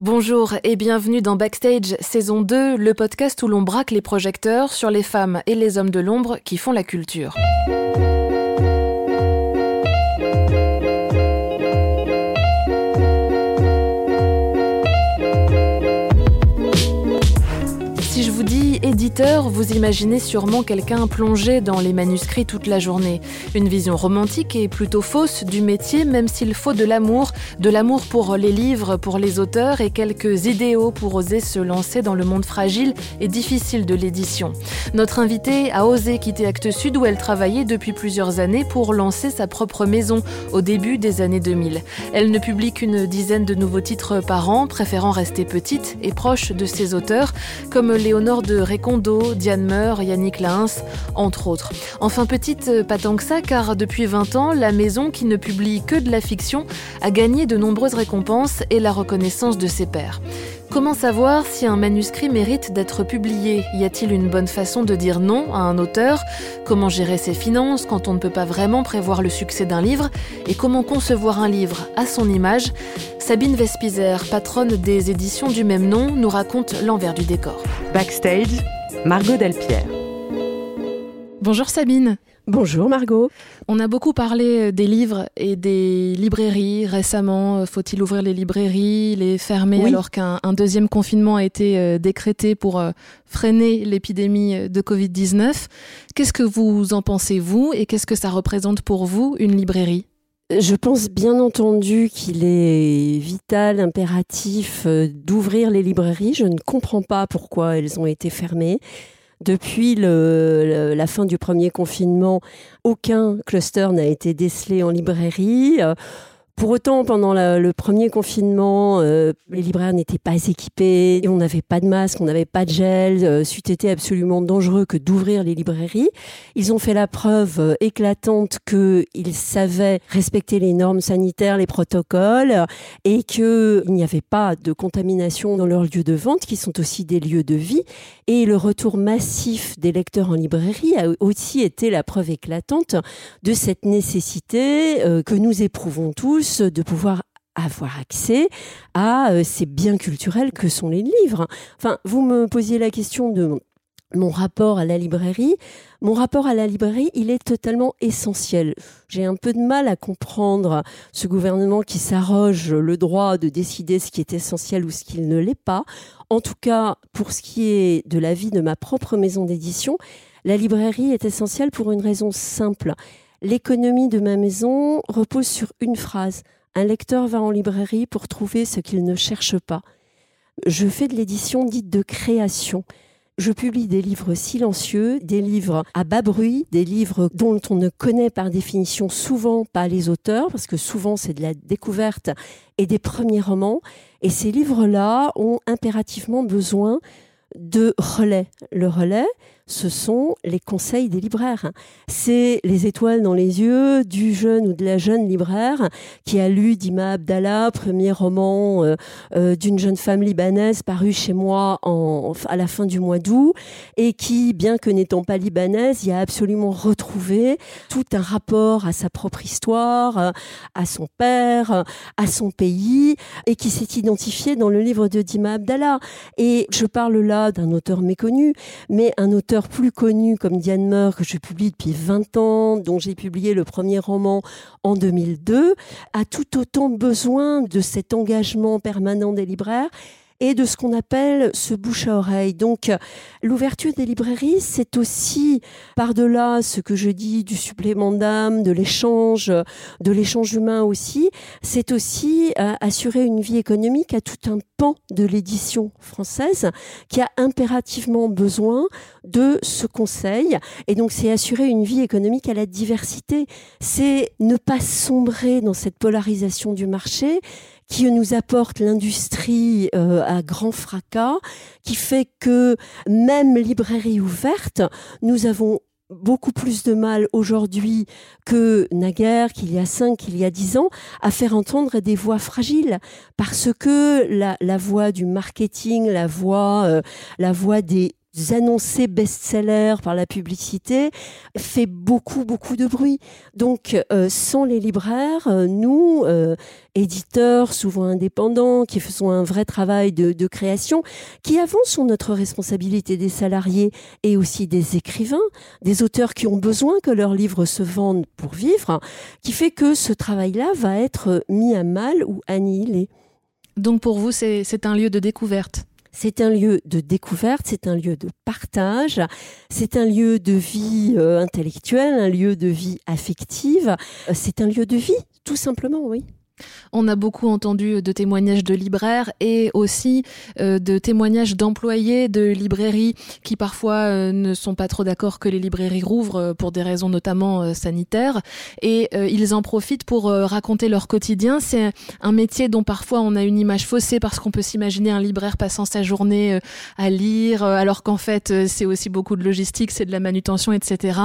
Bonjour et bienvenue dans Backstage saison 2, le podcast où l'on braque les projecteurs sur les femmes et les hommes de l'ombre qui font la culture. Vous imaginez sûrement quelqu'un plongé dans les manuscrits toute la journée. Une vision romantique et plutôt fausse du métier, même s'il faut de l'amour, de l'amour pour les livres, pour les auteurs et quelques idéaux pour oser se lancer dans le monde fragile et difficile de l'édition. Notre invitée a osé quitter Actes Sud où elle travaillait depuis plusieurs années pour lancer sa propre maison au début des années 2000. Elle ne publie qu'une dizaine de nouveaux titres par an, préférant rester petite et proche de ses auteurs, comme Léonore de Diane Meur, Yannick Lins, entre autres. Enfin, petite, euh, pas tant que ça, car depuis 20 ans, la maison, qui ne publie que de la fiction, a gagné de nombreuses récompenses et la reconnaissance de ses pairs. Comment savoir si un manuscrit mérite d'être publié? Y a-t-il une bonne façon de dire non à un auteur? Comment gérer ses finances quand on ne peut pas vraiment prévoir le succès d'un livre? Et comment concevoir un livre à son image? Sabine Vespizer, patronne des éditions du même nom, nous raconte l'envers du décor. Backstage, Margot Delpierre. Bonjour Sabine. Bonjour Margot. On a beaucoup parlé euh, des livres et des librairies récemment. Euh, faut-il ouvrir les librairies, les fermer alors qu'un deuxième confinement a été euh, décrété pour freiner l'épidémie de Covid-19 Qu'est-ce que vous en pensez vous? Et qu'est-ce que ça représente pour vous une librairie? Je pense bien entendu qu'il est vital, impératif d'ouvrir les librairies. Je ne comprends pas pourquoi elles ont été fermées. Depuis la fin du premier confinement, aucun cluster n'a été décelé en librairie. Pour autant, pendant le premier confinement, euh, les libraires n'étaient pas équipés, on n'avait pas de masque, on n'avait pas de gel. Euh, c'eût été absolument dangereux que d'ouvrir les librairies. Ils ont fait la preuve euh, éclatante qu'ils savaient respecter les normes sanitaires, les protocoles, et qu'il n'y avait pas de contamination dans leurs lieux de vente, qui sont aussi des lieux de vie. Et le retour massif des lecteurs en librairie a aussi été la preuve éclatante de cette nécessité que nous éprouvons tous de pouvoir avoir accès à euh, ces biens culturels que sont les livres. Enfin, vous me posiez la question de mon rapport à la librairie. Mon rapport à la librairie, il est totalement essentiel. J'ai un peu de mal à comprendre ce gouvernement qui s'arroge le droit de décider ce qui est essentiel ou ce qui ne l'est pas. En tout cas, pour ce qui est de la vie de ma propre maison d'édition, la librairie est essentielle pour une raison simple. L'économie de ma maison repose sur une phrase. Un lecteur va en librairie pour trouver ce qu'il ne cherche pas. Je fais de l'édition dite de création. Je publie des livres silencieux, des livres à bas bruit, des livres dont on ne connaît par définition souvent pas les auteurs, parce que souvent c'est de la découverte et des premiers romans. Et ces livres-là ont impérativement besoin de relais. Le relais, ce sont les conseils des libraires. C'est les étoiles dans les yeux du jeune ou de la jeune libraire qui a lu Dima Abdallah, premier roman euh, euh, d'une jeune femme libanaise paru chez moi à la fin du mois d'août et qui, bien que n'étant pas libanaise, y a absolument retrouvé tout un rapport à sa propre histoire, à son père, à son pays et qui s'est identifié dans le livre de Dima Abdallah. Et je parle là d'un auteur méconnu, mais un auteur plus connus comme Diane Meur, que je publie depuis 20 ans, dont j'ai publié le premier roman en 2002, a tout autant besoin de cet engagement permanent des libraires et de ce qu'on appelle ce bouche à oreille. Donc l'ouverture des librairies, c'est aussi par-delà ce que je dis du supplément d'âme, de l'échange, de l'échange humain aussi, c'est aussi euh, assurer une vie économique à tout un pan de l'édition française qui a impérativement besoin de ce conseil. Et donc c'est assurer une vie économique à la diversité, c'est ne pas sombrer dans cette polarisation du marché qui nous apporte l'industrie euh, à grand fracas, qui fait que même librairie ouverte, nous avons beaucoup plus de mal aujourd'hui que naguère, qu'il y a cinq, qu'il y a dix ans, à faire entendre des voix fragiles, parce que la, la voix du marketing, la voix, euh, la voix des annoncés best-sellers par la publicité fait beaucoup, beaucoup de bruit. Donc, euh, sans les libraires, euh, nous, euh, éditeurs, souvent indépendants, qui faisons un vrai travail de, création, qui avons sur notre responsabilité des salariés et aussi des écrivains, des auteurs qui ont besoin que leurs livres se vendent pour vivre, qui fait que ce travail-là va être mis à mal ou annihilé. Donc pour vous, c'est un lieu de découverte c'est un lieu de découverte, c'est un lieu de partage, c'est un lieu de vie euh, intellectuelle, un lieu de vie affective, euh, c'est un lieu de vie, tout simplement, oui. On a beaucoup entendu de témoignages de libraires et aussi euh, de témoignages d'employés de librairies qui parfois euh, ne sont pas trop d'accord que les librairies rouvrent euh, pour des raisons notamment sanitaires et ils en profitent pour raconter leur quotidien. C'est un métier dont parfois on a une image faussée parce qu'on peut s'imaginer un libraire passant sa journée à lire alors qu'en fait c'est aussi beaucoup de logistique, c'est de la manutention, etc.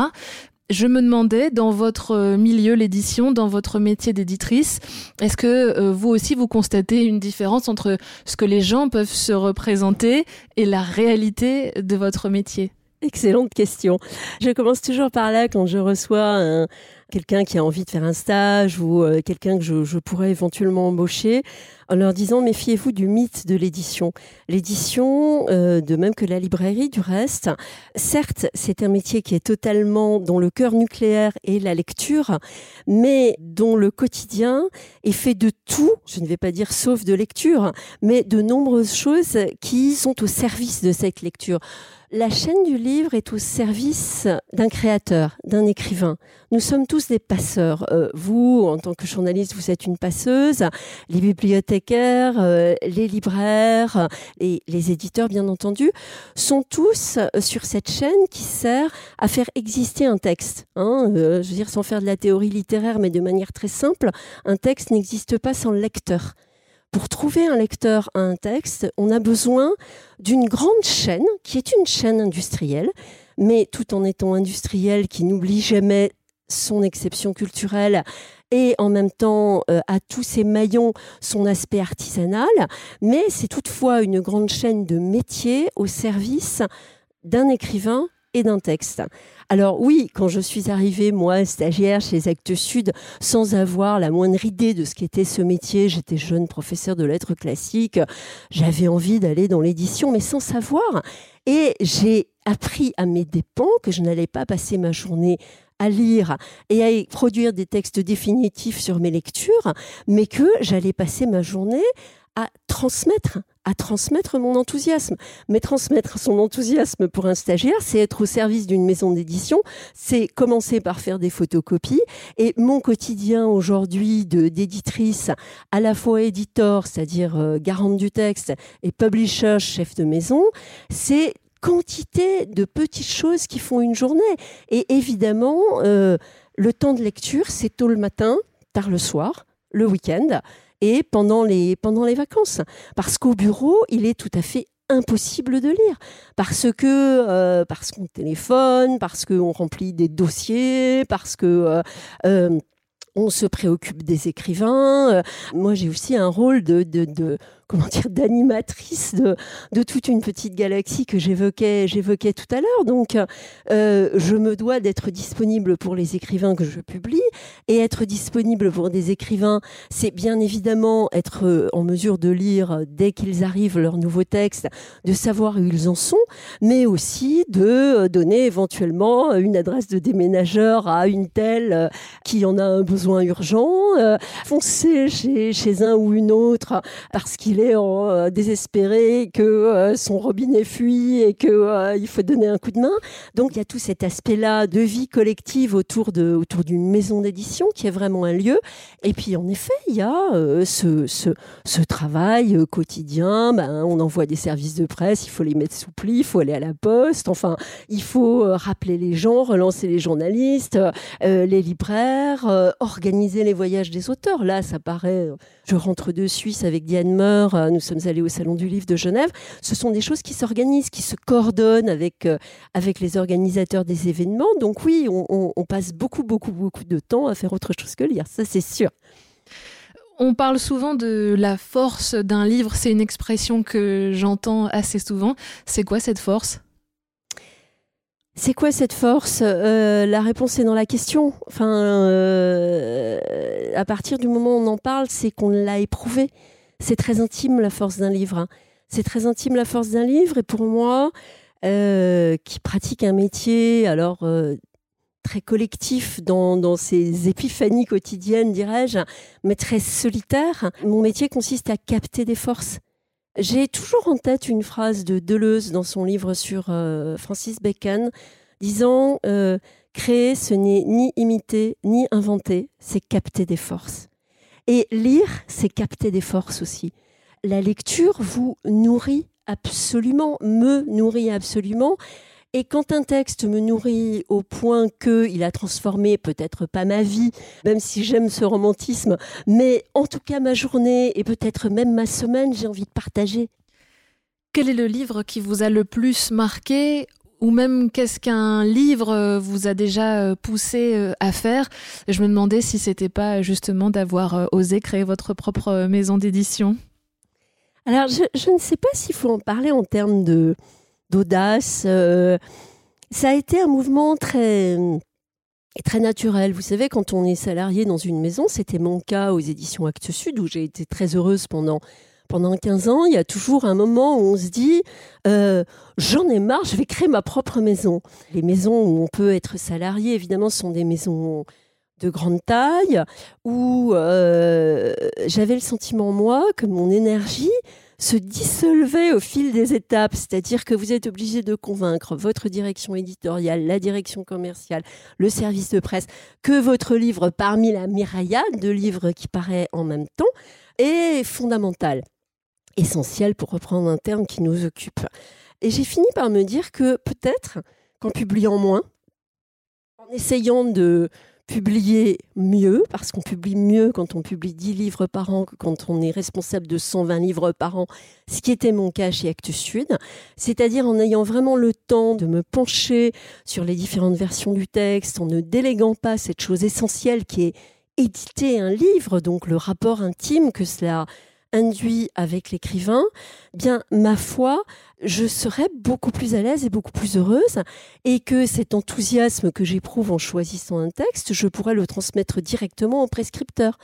Je me demandais, dans votre euh, milieu, l'édition, dans votre métier d'éditrice, est-ce que euh, vous aussi vous constatez une différence entre ce que les gens peuvent se représenter et la réalité de votre métier? Excellente question. Je commence toujours par là quand je reçois quelqu'un qui a envie de faire un stage ou euh, quelqu'un que je, pourrais éventuellement embaucher en leur disant méfiez-vous du mythe de l'édition. L'édition, euh, de même que la librairie du reste, certes c'est un métier qui est totalement dont le cœur nucléaire est la lecture, mais dont le quotidien est fait de tout, je ne vais pas dire sauf de lecture, mais de nombreuses choses qui sont au service de cette lecture. La chaîne du livre est au service d'un créateur, d'un écrivain. Nous sommes tous des passeurs. Euh, vous, en tant que journaliste, vous êtes une passeuse. Les bibliothécaires, euh, les libraires, et les éditeurs, bien entendu, sont tous euh, sur cette chaîne qui sert à faire exister un texte. Hein. je veux dire, sans faire de la théorie littéraire, mais de manière très simple, un texte n'existe pas sans lecteur pour trouver un lecteur à un texte, on a besoin d'une grande chaîne, qui est une chaîne industrielle, mais tout en étant industrielle, qui n'oublie jamais son exception culturelle et en même temps euh, à tous ses maillons son aspect artisanal, mais c'est toutefois une grande chaîne de métiers au service d'un écrivain et d'un texte. Alors oui, quand je suis arrivée, moi, stagiaire chez Actes Sud, sans avoir la moindre idée de ce qu'était ce métier, j'étais jeune professeur de lettres classiques, j'avais envie d'aller dans l'édition, mais sans savoir. Et j'ai appris à mes dépens que je n'allais pas passer ma journée à lire et à produire des textes définitifs sur mes lectures, mais que j'allais passer ma journée à transmettre à transmettre mon enthousiasme. Mais transmettre son enthousiasme pour un stagiaire, c'est être au service d'une maison d'édition, c'est commencer par faire des photocopies. Et mon quotidien aujourd'hui d'éditrice, à la fois éditeur, c'est-à-dire euh, garante du texte, et publisher, chef de maison, c'est quantité de petites choses qui font une journée. Et évidemment, euh, le temps de lecture, c'est tôt le matin, tard le soir, le week-end et pendant les, pendant les vacances. Parce qu'au bureau, il est tout à fait impossible de lire parce que euh, parce qu'on téléphone, parce qu'on remplit des dossiers, parce que euh, euh, on se préoccupe des écrivains. Moi, j'ai aussi un rôle de, comment dire, d'animatrice de, toute une petite galaxie que j'évoquais, tout à l'heure. Donc, euh, je me dois d'être disponible pour les écrivains que je publie et être disponible pour des écrivains, c'est bien évidemment être euh, en mesure de lire dès qu'ils arrivent leurs nouveaux textes, de savoir où ils en sont, mais aussi de euh, donner éventuellement une adresse de déménageur à une telle qui en a un besoin urgent, foncer chez, chez un ou une autre parce qu'il il euh, désespéré, que euh, son robinet fuit et qu'il euh, il faut donner un coup de main. Donc il y a tout cet aspect-là de vie collective autour de autour d'une maison d'édition qui est vraiment un lieu. Et puis en effet, il y a ce, ce, ce, travail quotidien. Ben, on envoie des services de presse, il faut les mettre sous pli, il faut aller à la poste. Enfin, il faut rappeler les gens, relancer les journalistes, les libraires, organiser les voyages des auteurs. Là, ça paraît. Je rentre de Suisse avec Diane Meur euh, nous sommes allés au Salon du Livre de Genève. Ce sont des choses qui s'organisent, qui se coordonnent avec, euh, avec les organisateurs des événements. Donc oui, on, on passe beaucoup, beaucoup, beaucoup de temps à faire autre chose que lire, ça c'est sûr. On parle souvent de la force d'un livre, c'est une expression que j'entends assez souvent. C'est quoi cette force? C'est quoi cette force? Euh, La réponse est dans la question. Enfin, euh, à partir du moment où on en parle, c'est qu'on l'a éprouvé. C'est très intime la force d'un livre. Hein. C'est très intime la force d'un livre. Et pour moi, euh, qui pratique un métier, alors très collectif dans, dans ses épiphanies quotidiennes, dirais-je, mais très solitaire, mon métier consiste à capter des forces. J'ai toujours en tête une phrase de Deleuze dans son livre sur euh, Francis Bacon, disant euh, Créer, ce n'est ni imiter, ni inventer, c'est capter des forces. Et lire, c'est capter des forces aussi. La lecture vous nourrit absolument, me nourrit absolument. Et quand un texte me nourrit au point qu'il a transformé peut-être pas ma vie, même si j'aime ce romantisme, mais en tout cas ma journée et peut-être même ma semaine, j'ai envie de partager. Quel est le livre qui vous a le plus marqué ou même qu'est-ce qu'un livre vous a déjà euh, poussé euh, à faire? Je me demandais si c'était pas justement d'avoir euh, osé créer votre propre maison d'édition. Alors, je, ne sais pas s'il faut en parler en termes de, d'audace. Euh, ça a été un mouvement très très naturel. Vous savez, quand on est salarié dans une maison, c'était mon cas aux éditions Actes Sud, où j'ai été très heureuse pendant, pendant 15 ans. Il y a toujours un moment où on se dit euh, j'en ai marre, je vais créer ma propre maison. Les maisons où on peut être salarié, évidemment, sont des maisons de grande taille, où euh, j'avais le sentiment, moi, que mon énergie se dissolvait au fil des étapes, c'est-à-dire que vous êtes obligé de convaincre votre direction éditoriale, la direction commerciale, le service de presse, que votre livre, parmi la myriade de livres qui paraît en même temps, est fondamental, essentiel pour reprendre un terme qui nous occupe. Et j'ai fini par me dire que peut-être qu'en publiant moins, en essayant de publier mieux, parce qu'on publie mieux quand on publie 10 livres par an que quand on est responsable de 120 livres par an, ce qui était mon cas chez Actes Sud, c'est-à-dire en ayant vraiment le temps de me pencher sur les différentes versions du texte, en ne déléguant pas cette chose essentielle qui est éditer un livre, donc le rapport intime que cela induit avec l'écrivain, bien ma foi, je serais beaucoup plus à l'aise et beaucoup plus heureuse et que cet enthousiasme que j'éprouve en choisissant un texte, je pourrais le transmettre directement au prescripteur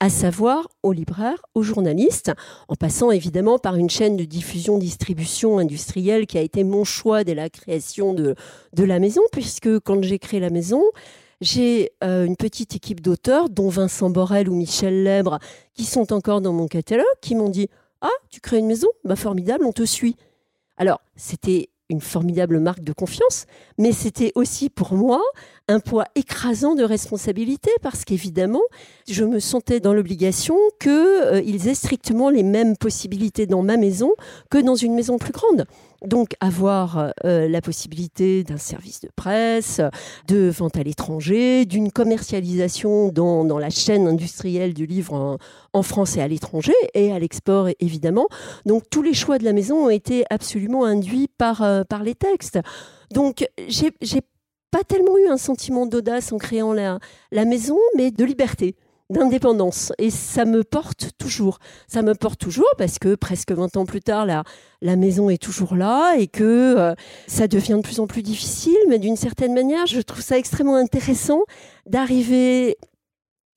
à savoir aux libraires, aux journalistes, en passant évidemment par une chaîne de diffusion-distribution industrielle qui a été mon choix dès la création de, de la maison, puisque quand j'ai créé la maison, j'ai euh, une petite équipe d'auteurs, dont Vincent Borel ou Michel Lèbre, qui sont encore dans mon catalogue, qui m'ont dit Ah, tu crées une maison? Bah, formidable, on te suit. Alors, c'était une formidable marque de confiance, mais c'était aussi pour moi un poids écrasant de responsabilité parce qu'évidemment, je me sentais dans l'obligation qu'ils euh, aient strictement les mêmes possibilités dans ma maison que dans une maison plus grande. Donc avoir euh, la possibilité d'un service de presse, de vente à l'étranger, d'une commercialisation dans, dans, la chaîne industrielle du livre en, France et à l'étranger et à l'export évidemment. Donc tous les choix de la maison ont été absolument induits par, euh, par les textes. Donc j'ai pas tellement eu un sentiment d'audace en créant la, la maison, mais de liberté d'indépendance. Et ça me porte toujours. Ça me porte toujours parce que presque 20 ans plus tard, la, la maison est toujours là et que euh, ça devient de plus en plus difficile. Mais d'une certaine manière, je trouve ça extrêmement intéressant d'arriver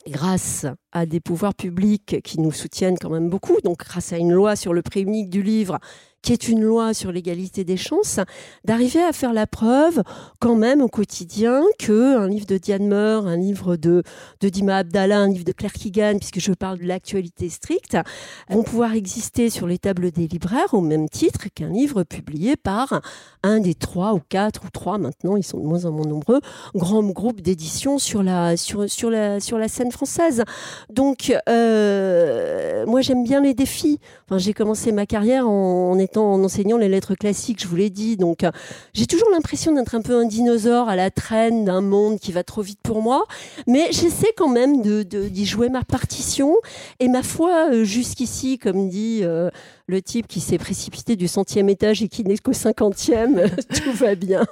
grâce à des pouvoirs publics qui nous soutiennent quand même beaucoup, donc grâce à une loi sur le prix unique du livre qui est une loi sur l'égalité des chances, d'arriver à faire la preuve quand même au quotidien que un livre de Diane Meur, un livre de, Dima Abdallah, un livre de Claire Kigan, puisque je parle de l'actualité stricte, vont pouvoir exister sur les tables des libraires au même titre qu'un livre publié par un des trois ou quatre ou trois maintenant, ils sont de moins en moins nombreux, grands groupes d'édition sur la, sur, sur, la, sur la scène française. Donc, euh, moi j'aime bien les défis. Enfin, j'ai commencé ma carrière en, en enseignant les lettres classiques, je vous l'ai dit. Donc, euh, j'ai toujours l'impression d'être un peu un dinosaure à la traîne d'un monde qui va trop vite pour moi. Mais j'essaie quand même d'y jouer ma partition. Et ma foi, euh, jusqu'ici, comme dit le type qui s'est précipité du centième étage et qui n'est qu'au cinquantième, tout va bien.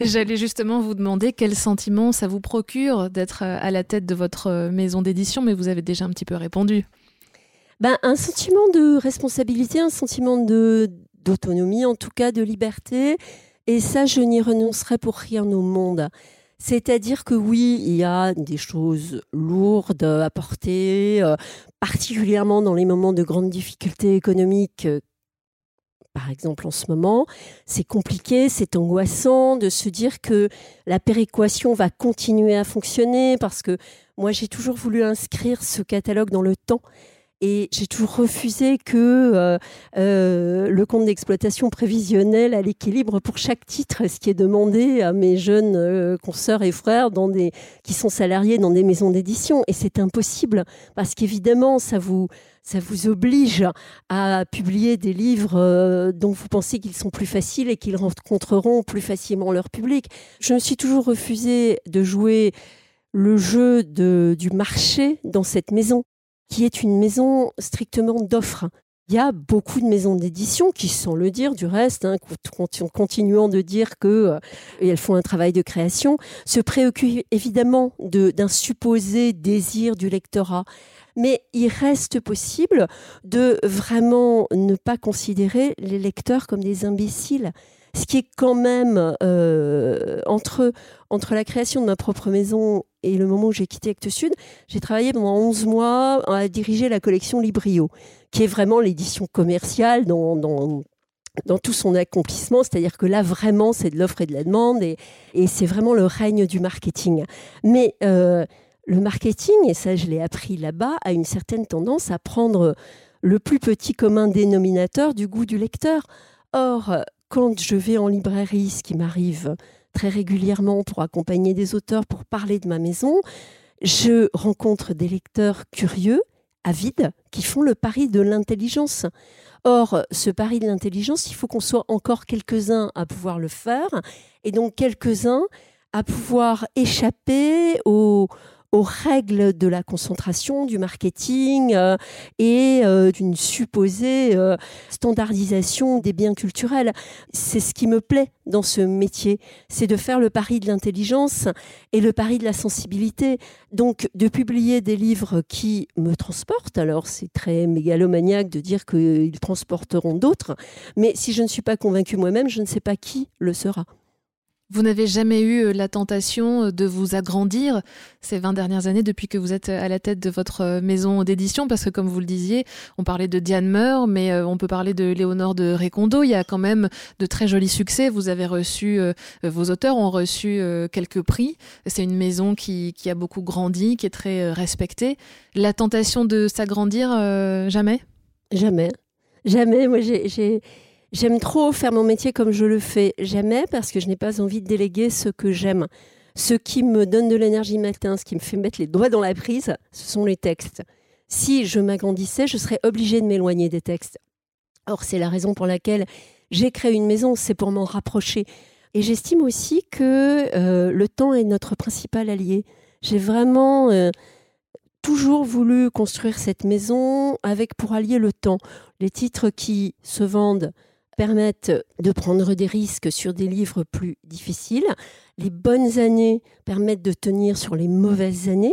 J'allais justement vous demander quel sentiment ça vous procure d'être à la tête de votre maison d'édition, mais vous avez déjà un petit peu répondu ben, Un sentiment de responsabilité, un sentiment de, d'autonomie, en tout cas de liberté, Et ça, je n'y renoncerai pour rien au monde. C'est-à-dire que oui, il y a des choses lourdes à porter, euh, particulièrement dans les moments de grandes difficultés économiques euh, par exemple en ce moment, c'est compliqué, c'est angoissant de se dire que la péréquation va continuer à fonctionner parce que moi j'ai toujours voulu inscrire ce catalogue dans le temps et j'ai toujours refusé que euh, euh, le compte d'exploitation prévisionnel à l'équilibre pour chaque titre, ce qui est demandé à mes jeunes euh, consoeurs et frères dans des, qui sont salariés dans des maisons d'édition. Et c'est impossible parce qu'évidemment, ça vous, ça vous oblige à publier des livres dont vous pensez qu'ils sont plus faciles et qu'ils rencontreront plus facilement leur public. Je me suis toujours refusé de jouer le jeu de, du marché dans cette maison qui est une maison strictement d'offres. Il y a beaucoup de maisons d'édition qui, sans le dire du reste, hein, continuant de dire que euh, elles font un travail de création, se préoccupent évidemment d'un supposé désir du lectorat. Mais il reste possible de vraiment ne pas considérer les lecteurs comme des imbéciles ce qui est quand même euh, entre, entre la création de ma propre maison et le moment où j'ai quitté Actes Sud, j'ai travaillé pendant 11 mois à diriger la collection Librio, qui est vraiment l'édition commerciale dans, dans, tout son accomplissement. C'est-à-dire que là, vraiment, c'est de l'offre et de la demande et, et c'est vraiment le règne du marketing. Mais euh, le marketing, et ça je l'ai appris là-bas, a une certaine tendance à prendre le plus petit commun dénominateur du goût du lecteur. Or, quand je vais en librairie, ce qui m'arrive très régulièrement pour accompagner des auteurs, pour parler de ma maison, je rencontre des lecteurs curieux, avides, qui font le pari de l'intelligence. Or, ce pari de l'intelligence, il faut qu'on soit encore quelques-uns à pouvoir le faire, et donc quelques-uns à pouvoir échapper aux, aux règles de la concentration, du marketing euh, et euh, d'une supposée euh, standardisation des biens culturels. C'est ce qui me plaît dans ce métier, c'est de faire le pari de l'intelligence et le pari de la sensibilité. Donc de publier des livres qui me transportent, alors c'est très mégalomaniaque de dire qu'ils transporteront d'autres, mais si je ne suis pas convaincue moi-même, je ne sais pas qui le sera. Vous n'avez jamais eu euh, la tentation euh, de vous agrandir ces 20 dernières années depuis que vous êtes euh, à la tête de votre maison d'édition? Parce que comme vous le disiez, on parlait de Diane Meur, mais on peut parler de Léonore de Récondo. Il y a quand même de très jolis succès. Vous avez reçu, vos auteurs ont reçu quelques prix. C'est une maison qui, qui, a beaucoup grandi, qui est très respectée. La tentation de s'agrandir, jamais? Jamais. Jamais. Moi, j'ai J'aime trop faire mon métier comme je le fais. Jamais parce que je n'ai pas envie de déléguer ce que j'aime. Ce qui me donne de l'énergie matin, ce qui me fait mettre les doigts dans la prise, ce sont les textes. Si je m'agrandissais, je serais obligée de m'éloigner des textes. Or, c'est la raison pour laquelle j'ai créé une maison, c'est pour m'en rapprocher. Et j'estime aussi que euh, le temps est notre principal allié. J'ai vraiment euh, toujours voulu construire cette maison avec pour allier le temps. Les titres qui se vendent permettent de prendre des risques sur des livres plus difficiles. Les bonnes années permettent de tenir sur les mauvaises années.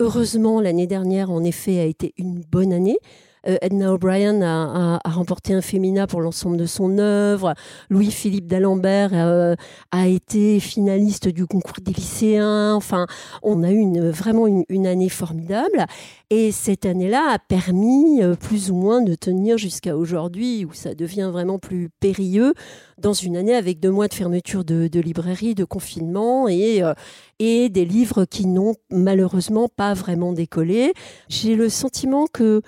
Heureusement, l'année dernière, en effet, a été une bonne année. Euh, Edna O'Brien a, remporté un Femina pour l'ensemble de son œuvre. Louis-Philippe d'Alembert euh, a été finaliste du concours des lycéens. Enfin, on a eu vraiment une, année formidable. Et cette année-là a permis euh, plus ou moins de tenir jusqu'à aujourd'hui, où ça devient vraiment plus périlleux, dans une année avec deux mois de fermeture de, de librairie, de confinement et, et des livres qui n'ont malheureusement pas vraiment décollé. J'ai le sentiment que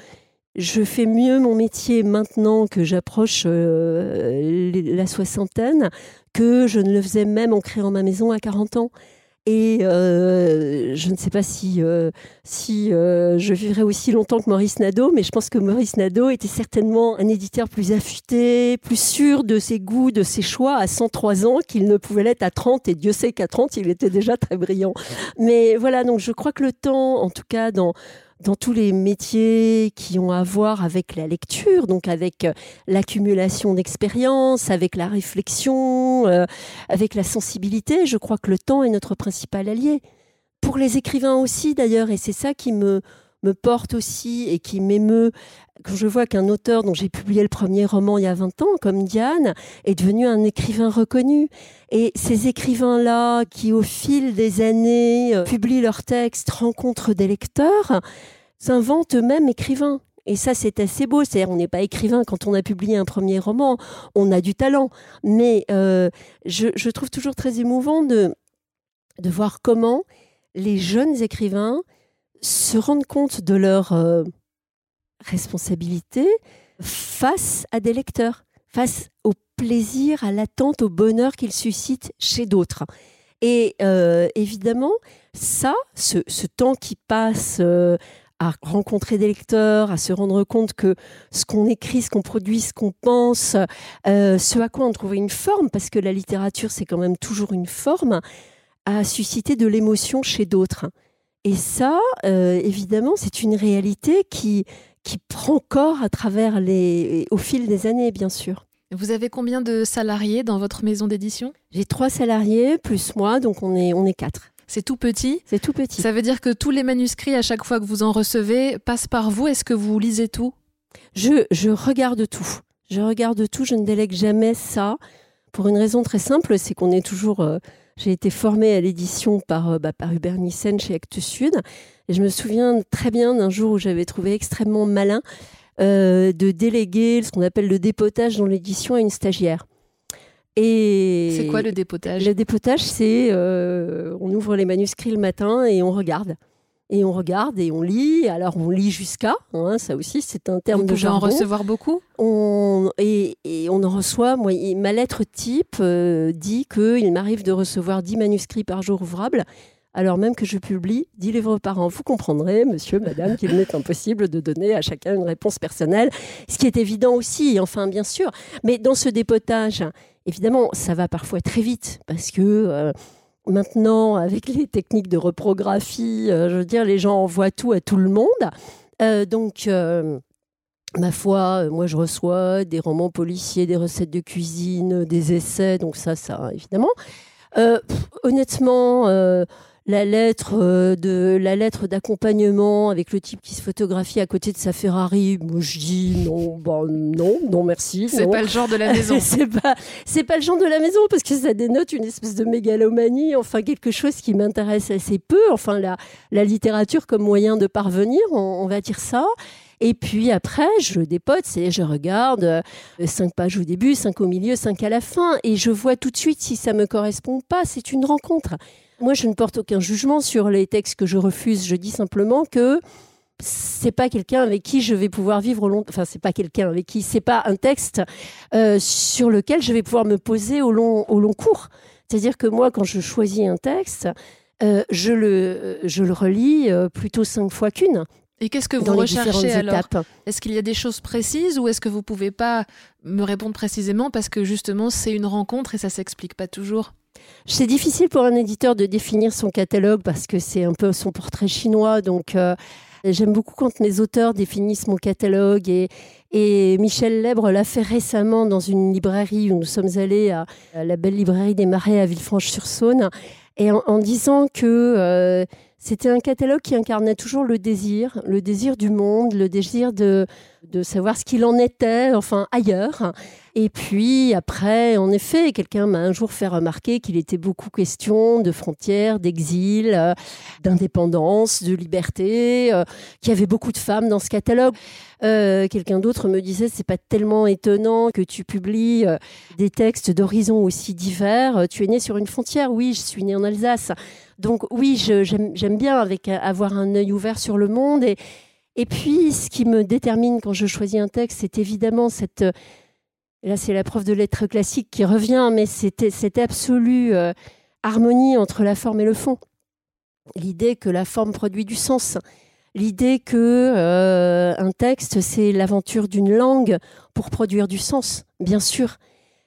je fais mieux mon métier maintenant que j'approche euh, la soixantaine que je ne le faisais même en créant ma maison à 40 ans. Et euh, je ne sais pas si, euh, si je vivrai aussi longtemps que Maurice Nadeau, mais je pense que Maurice Nadeau était certainement un éditeur plus affûté, plus sûr de ses goûts, de ses choix à 103 ans qu'il ne pouvait l'être à 30. Et Dieu sait qu'à 30, il était déjà très brillant. Mais voilà, donc je crois que le temps, en tout cas dans, dans tous les métiers qui ont à voir avec la lecture, donc avec euh, l'accumulation d'expérience, avec la réflexion, euh, avec la sensibilité, je crois que le temps est notre principal allié. Pour les écrivains aussi d'ailleurs, et c'est ça qui me me porte aussi et qui m'émeut quand je vois qu'un auteur dont j'ai publié le premier roman il y a 20 ans, comme Diane, est devenu un écrivain reconnu. Et ces écrivains-là, qui au fil des années euh, publient leurs textes, rencontrent des lecteurs, s'inventent eux-mêmes écrivains. Et ça, c'est assez beau. C'est-à-dire, on n'est pas écrivain quand on a publié un premier roman. On a du talent. Mais euh, je, trouve toujours très émouvant de, de voir comment les jeunes écrivains se rendent compte de leur euh, responsabilité face à des lecteurs, face au plaisir, à l'attente, au bonheur qu'ils suscitent chez d'autres. Et euh, évidemment, ça, ce, temps qui passe euh, à rencontrer des lecteurs, à se rendre compte que ce qu'on écrit, ce qu'on produit, ce qu'on pense, ce à quoi on trouve une forme, parce que la littérature, c'est quand même toujours une forme, a suscité de l'émotion chez d'autres. Et ça, euh, évidemment, c'est une réalité qui, qui prend corps à travers les, au fil des années, bien sûr. Vous avez combien de salariés dans votre maison d'édition? J'ai trois salariés plus moi, donc on est, on est quatre. C'est tout petit? C'est tout petit. Ça veut dire que tous les manuscrits, à chaque fois que vous en recevez, passent par vous? Est-ce que vous lisez tout? Je, je regarde tout. Je regarde tout, je ne délègue jamais ça. Pour une raison très simple, c'est qu'on est toujours... Euh, j'ai été formée à l'édition par, euh, bah, par Hubert Nissen chez Actes Sud. Et je me souviens très bien d'un jour où j'avais trouvé extrêmement malin euh, de déléguer ce qu'on appelle le dépotage dans l'édition à une stagiaire. Et c'est quoi le dépotage? Le dépotage, c'est euh, on ouvre les manuscrits le matin et on regarde et on regarde et on lit. Alors on lit jusqu'à, hein, ça aussi c'est un terme Vous de pouvez en recevoir beaucoup? On, et, on en reçoit, moi, ma lettre type euh, dit qu'il m'arrive de recevoir 10 manuscrits par jour ouvrables, alors même que je publie 10 livres par an. Vous comprendrez, monsieur, madame, qu'il m'est impossible de donner à chacun une réponse personnelle, ce qui est évident aussi, enfin bien sûr. Mais dans ce dépotage, évidemment, ça va parfois très vite parce que... Euh, Maintenant, avec les techniques de reprographie, euh, je veux dire, les gens envoient tout à tout le monde. Euh, donc, euh, ma foi, moi, je reçois des romans policiers, des recettes de cuisine, des essais, donc ça, ça, évidemment. honnêtement, la lettre euh, de la lettre d'accompagnement avec le type qui se photographie à côté de sa Ferrari. Moi, je dis non, bah, non, non, merci. C'est pas le genre de la maison. c'est pas, c'est pas le genre de la maison parce que ça dénote une espèce de mégalomanie, enfin quelque chose qui m'intéresse assez peu. Enfin, la, la littérature comme moyen de parvenir, on, va dire ça. Et puis après, je dépote, c'est je regarde euh, cinq pages au début, cinq au milieu, cinq à la fin, et je vois tout de suite si ça me correspond pas. C'est une rencontre. Moi, je ne porte aucun jugement sur les textes que je refuse. Je dis simplement que c'est pas quelqu'un avec qui je vais pouvoir vivre long. Enfin, c'est pas quelqu'un avec qui. C'est pas un texte euh, sur lequel je vais pouvoir me poser au long, au long cours. C'est-à-dire que moi, quand je choisis un texte, euh, je, le, je le relis euh, plutôt cinq fois qu'une. Et qu'est-ce que vous recherchez alors? Est-ce qu'il y a des choses précises ou est-ce que vous pouvez pas me répondre précisément parce que justement c'est une rencontre et ça s'explique pas toujours? C'est difficile pour un éditeur de définir son catalogue parce que c'est un peu son portrait chinois. Donc, euh, j'aime beaucoup quand mes auteurs définissent mon catalogue. Et, Michel Lèbre l'a fait récemment dans une librairie où nous sommes allés à, la belle librairie des Marais à Villefranche-sur-Saône. Et en, disant que euh, c'était un catalogue qui incarnait toujours le désir, le désir du monde, le désir de, de savoir ce qu'il en était, enfin ailleurs. Et puis après, en effet, quelqu'un m'a un jour fait remarquer qu'il était beaucoup question de frontières, d'exil, euh, d'indépendance, de liberté, euh, qu'il y avait beaucoup de femmes dans ce catalogue. Euh, quelqu'un d'autre me disait c'est pas tellement étonnant que tu publies des textes d'horizons aussi divers. Tu es né sur une frontière, oui, je suis né en Alsace. Donc oui, j'aime bien avoir un œil ouvert sur le monde et puis, ce qui me détermine quand je choisis un texte, c'est évidemment cette là c'est la preuve de lettres classique qui revient, mais c'était cette absolue euh, harmonie entre la forme et le fond. L'idée que la forme produit du sens, l'idée que euh, un texte c'est l'aventure d'une langue pour produire du sens, bien sûr.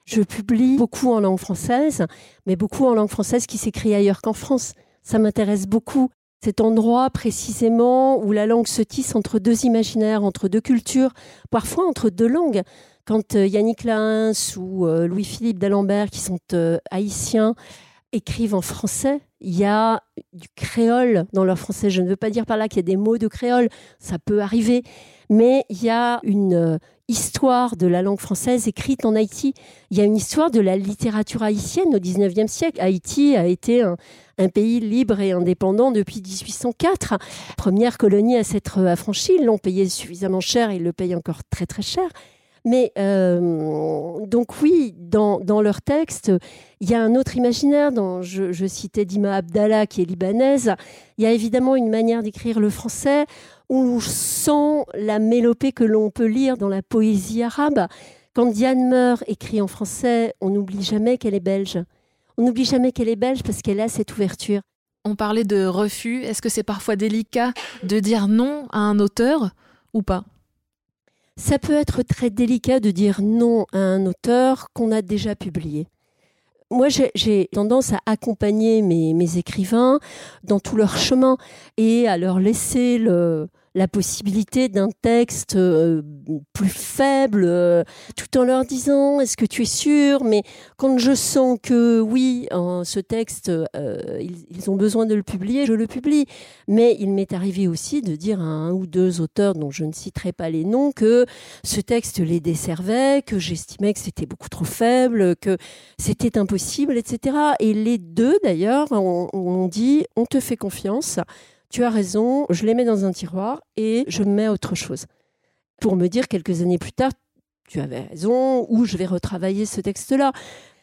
Je publie beaucoup en langue française, mais beaucoup en langue française qui s'écrit ailleurs qu'en France. Ça m'intéresse beaucoup cet endroit précisément où la langue se tisse entre deux imaginaires, entre deux cultures, parfois entre deux langues quand euh, Yannick Lahens ou euh, Louis-Philippe d'Alembert, qui sont euh, haïtiens, écrivent en français, il y a du créole dans leur français. Je ne veux pas dire par là qu'il y a des mots de créole, ça peut arriver, mais il y a une histoire de la langue française écrite en Haïti. Il y a une histoire de la littérature haïtienne au XIXe siècle. Haïti a été un, pays libre et indépendant depuis 1804. Première colonie à s'être affranchie. Ils l'ont payé suffisamment cher, ils le payent encore très très cher. Mais euh, donc oui, dans, dans leur texte, il y a un autre imaginaire. Dont je, citais Dima Abdallah, qui est libanaise. Il y a évidemment une manière d'écrire le français où sent la mélopée que l'on peut lire dans la poésie arabe. Quand Diane meurt, écrit en français, on n'oublie jamais qu'elle est belge. On n'oublie jamais qu'elle est belge parce qu'elle a cette ouverture. On parlait de refus. Est-ce que c'est parfois délicat de dire non à un auteur ou pas? Ça peut être très délicat de dire non à un auteur qu'on a déjà publié. Moi, j'ai tendance à accompagner mes, écrivains dans tout leur chemin et à leur laisser le, la possibilité d'un texte euh, plus faible, euh, tout en leur disant est-ce que tu es sûr? Mais quand je sens que oui, ce texte, euh, ils, ont besoin de le publier, je le publie. Mais il m'est arrivé aussi de dire à un ou deux auteurs dont je ne citerai pas les noms que ce texte les desservait, que j'estimais que c'était beaucoup trop faible, que c'était impossible, etc. Et les deux d'ailleurs ont dit on te fait confiance tu as raison, je les mets dans un tiroir et je mets autre chose. Pour me dire quelques années plus tard, tu avais raison, ou je vais retravailler ce texte-là.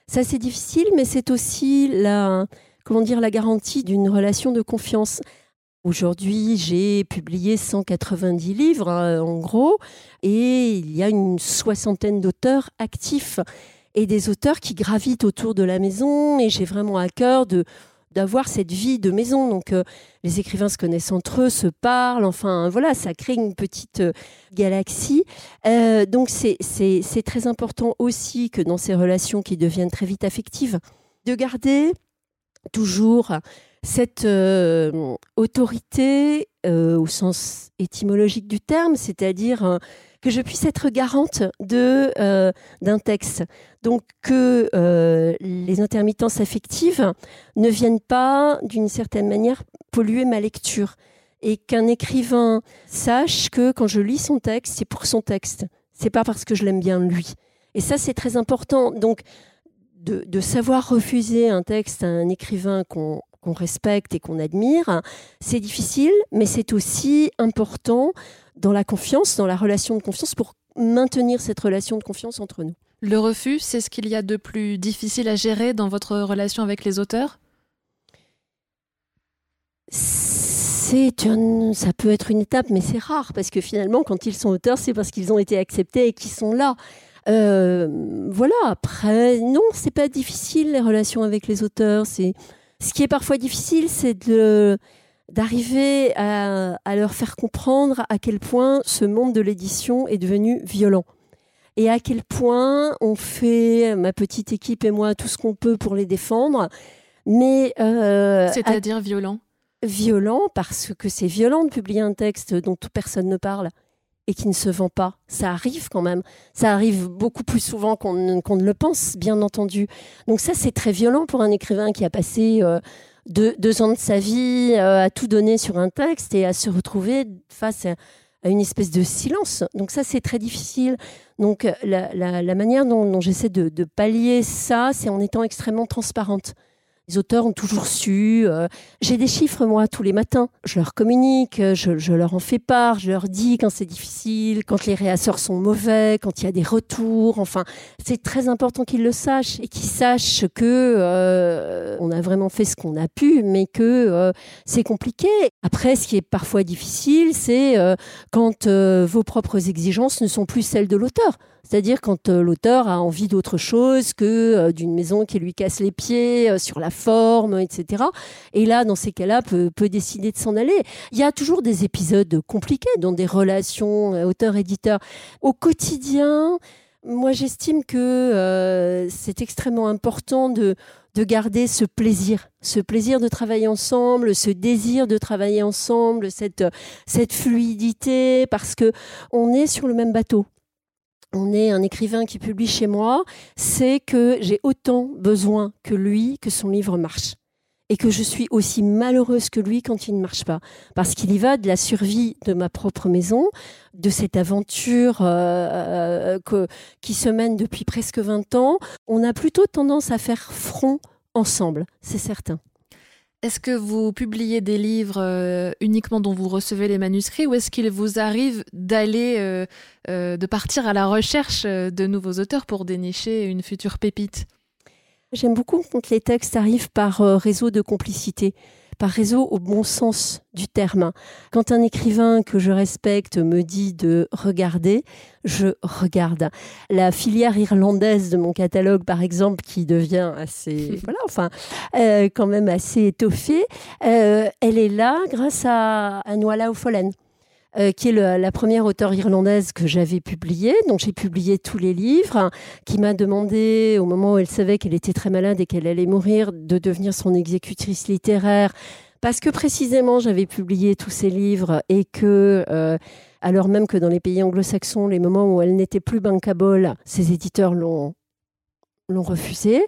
Ça, c'est difficile, mais c'est aussi la, la garantie d'une relation de confiance. Aujourd'hui, j'ai publié 190 livres, hein, en gros, et il y a une soixantaine d'auteurs actifs et des auteurs qui gravitent autour de la maison. Et j'ai vraiment à cœur de d'avoir cette vie de maison. Donc euh, les écrivains se connaissent entre eux, se parlent, enfin voilà, ça crée une petite euh, galaxie. Euh, donc c'est très important aussi que dans ces relations qui deviennent très vite affectives, de garder toujours cette autorité au sens étymologique du terme, c'est-à-dire que je puisse être garante de euh, d'un texte. Donc que euh, les intermittences affectives ne viennent pas d'une certaine manière polluer ma lecture et qu'un écrivain sache que quand je lis son texte, c'est pour son texte. C'est pas parce que je l'aime bien lui. Et ça, c'est très important. Donc, de, de, savoir refuser un texte à un écrivain qu'on respecte et qu'on admire, c'est difficile, mais c'est aussi important dans la confiance, dans la relation de confiance, pour maintenir cette relation de confiance entre nous. Le refus, c'est ce qu'il y a de plus difficile à gérer dans votre relation avec les auteurs? C'est ça peut être une étape, mais c'est rare parce que finalement, quand ils sont auteurs, c'est parce qu'ils ont été acceptés et qu'ils sont là. Euh, voilà. Après, non, c'est pas difficile les relations avec les auteurs. C'est ce qui est parfois difficile, c'est de d'arriver à, leur faire comprendre à quel point ce monde de l'édition est devenu violent et à quel point on fait, ma petite équipe et moi, tout ce qu'on peut pour les défendre. Mais euh, c'est-à-dire violent? Violent parce que c'est violent de publier un texte dont toute personne ne parle et qui ne se vend pas. Ça arrive quand même. Ça arrive beaucoup plus souvent qu'on ne le pense, bien entendu. Donc ça, c'est très violent pour un écrivain qui a passé euh, deux, ans de sa vie euh, à tout donner sur un texte et à se retrouver face à, une espèce de silence. Donc ça, c'est très difficile. Donc la, manière dont, j'essaie de pallier ça, c'est en étant extrêmement transparente. Les auteurs ont toujours su. Euh, j'ai des chiffres, moi, tous les matins. Je leur communique, je, leur en fais part, je leur dis quand c'est difficile, quand les réassorts sont mauvais, quand il y a des retours. Enfin, c'est très important qu'ils le sachent et qu'ils sachent que euh, on a vraiment fait ce qu'on a pu, mais que euh, c'est compliqué. Après, ce qui est parfois difficile, c'est quand vos propres exigences ne sont plus celles de l'auteur. C'est-à-dire quand euh, l'auteur a envie d'autre chose que euh, d'une maison qui lui casse les pieds euh, sur la forme, etc. Et là, dans ces cas-là, peut, peut décider de s'en aller. Il y a toujours des épisodes compliqués dans des relations auteur-éditeur. Au quotidien, moi, j'estime que c'est extrêmement important de, de garder ce plaisir, ce plaisir de travailler ensemble, ce désir de travailler ensemble, cette, cette fluidité, parce que on est sur le même bateau on est un écrivain qui publie chez moi, c'est que j'ai autant besoin que lui que son livre marche. et que je suis aussi malheureuse que lui quand il ne marche pas. Parce qu'il y va de la survie de ma propre maison, de cette aventure euh, euh, qui se mène depuis presque 20 ans. On a plutôt tendance à faire front ensemble, c'est certain. Est-ce que vous publiez des livres euh, uniquement dont vous recevez les manuscrits ou est-ce qu'il vous arrive d'aller, de partir à la recherche de nouveaux auteurs pour dénicher une future pépite? J'aime beaucoup quand les textes arrivent par euh, réseau de complicité, par réseau au bon sens du terme. Quand un écrivain que je respecte me dit de regarder, je regarde. La filière irlandaise de mon catalogue, par exemple, qui devient assez, voilà, enfin, euh, quand même assez étoffée, euh, elle est là grâce à, à Noala O'Follen. Euh, qui est la première auteure irlandaise que j'avais publiée. Donc j'ai publié tous les livres, qui m'a demandé, au moment où elle savait qu'elle était très malade et qu'elle allait mourir, de devenir son exécutrice littéraire. Parce que précisément j'avais publié tous ces livres et que, euh, alors même que dans les pays anglo-saxons, les moments où elle n'était plus bankable, ses éditeurs l'ont refusé.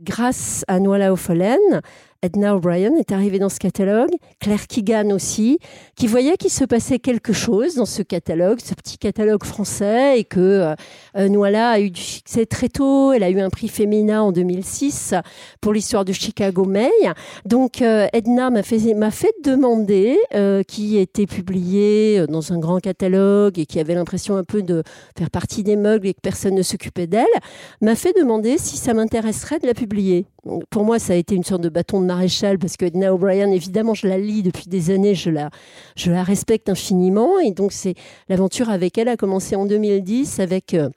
Grâce à Noala O'Follen, Edna O'Brien est arrivée dans ce catalogue, Claire Keegan aussi, qui voyait qu'il se passait quelque chose dans ce catalogue, ce petit catalogue français, et que euh, euh Noala a eu du succès très tôt. Elle a eu un prix féminin en 2006 pour l'histoire de Chicago May. Donc euh, Edna m'a fait, m'a fait demander, euh, qui était publié dans un grand catalogue et qui avait l'impression un peu de faire partie des meubles et que personne ne s'occupait d'elle, m'a fait demander si ça m'intéresserait de la publier. Pour moi, ça a été une sorte de bâton de maréchal parce que Edna O'Brien, évidemment, je la lis depuis des années, je la, respecte infiniment. Et donc, c'est l'aventure avec elle a commencé en 2010 avec. Euh,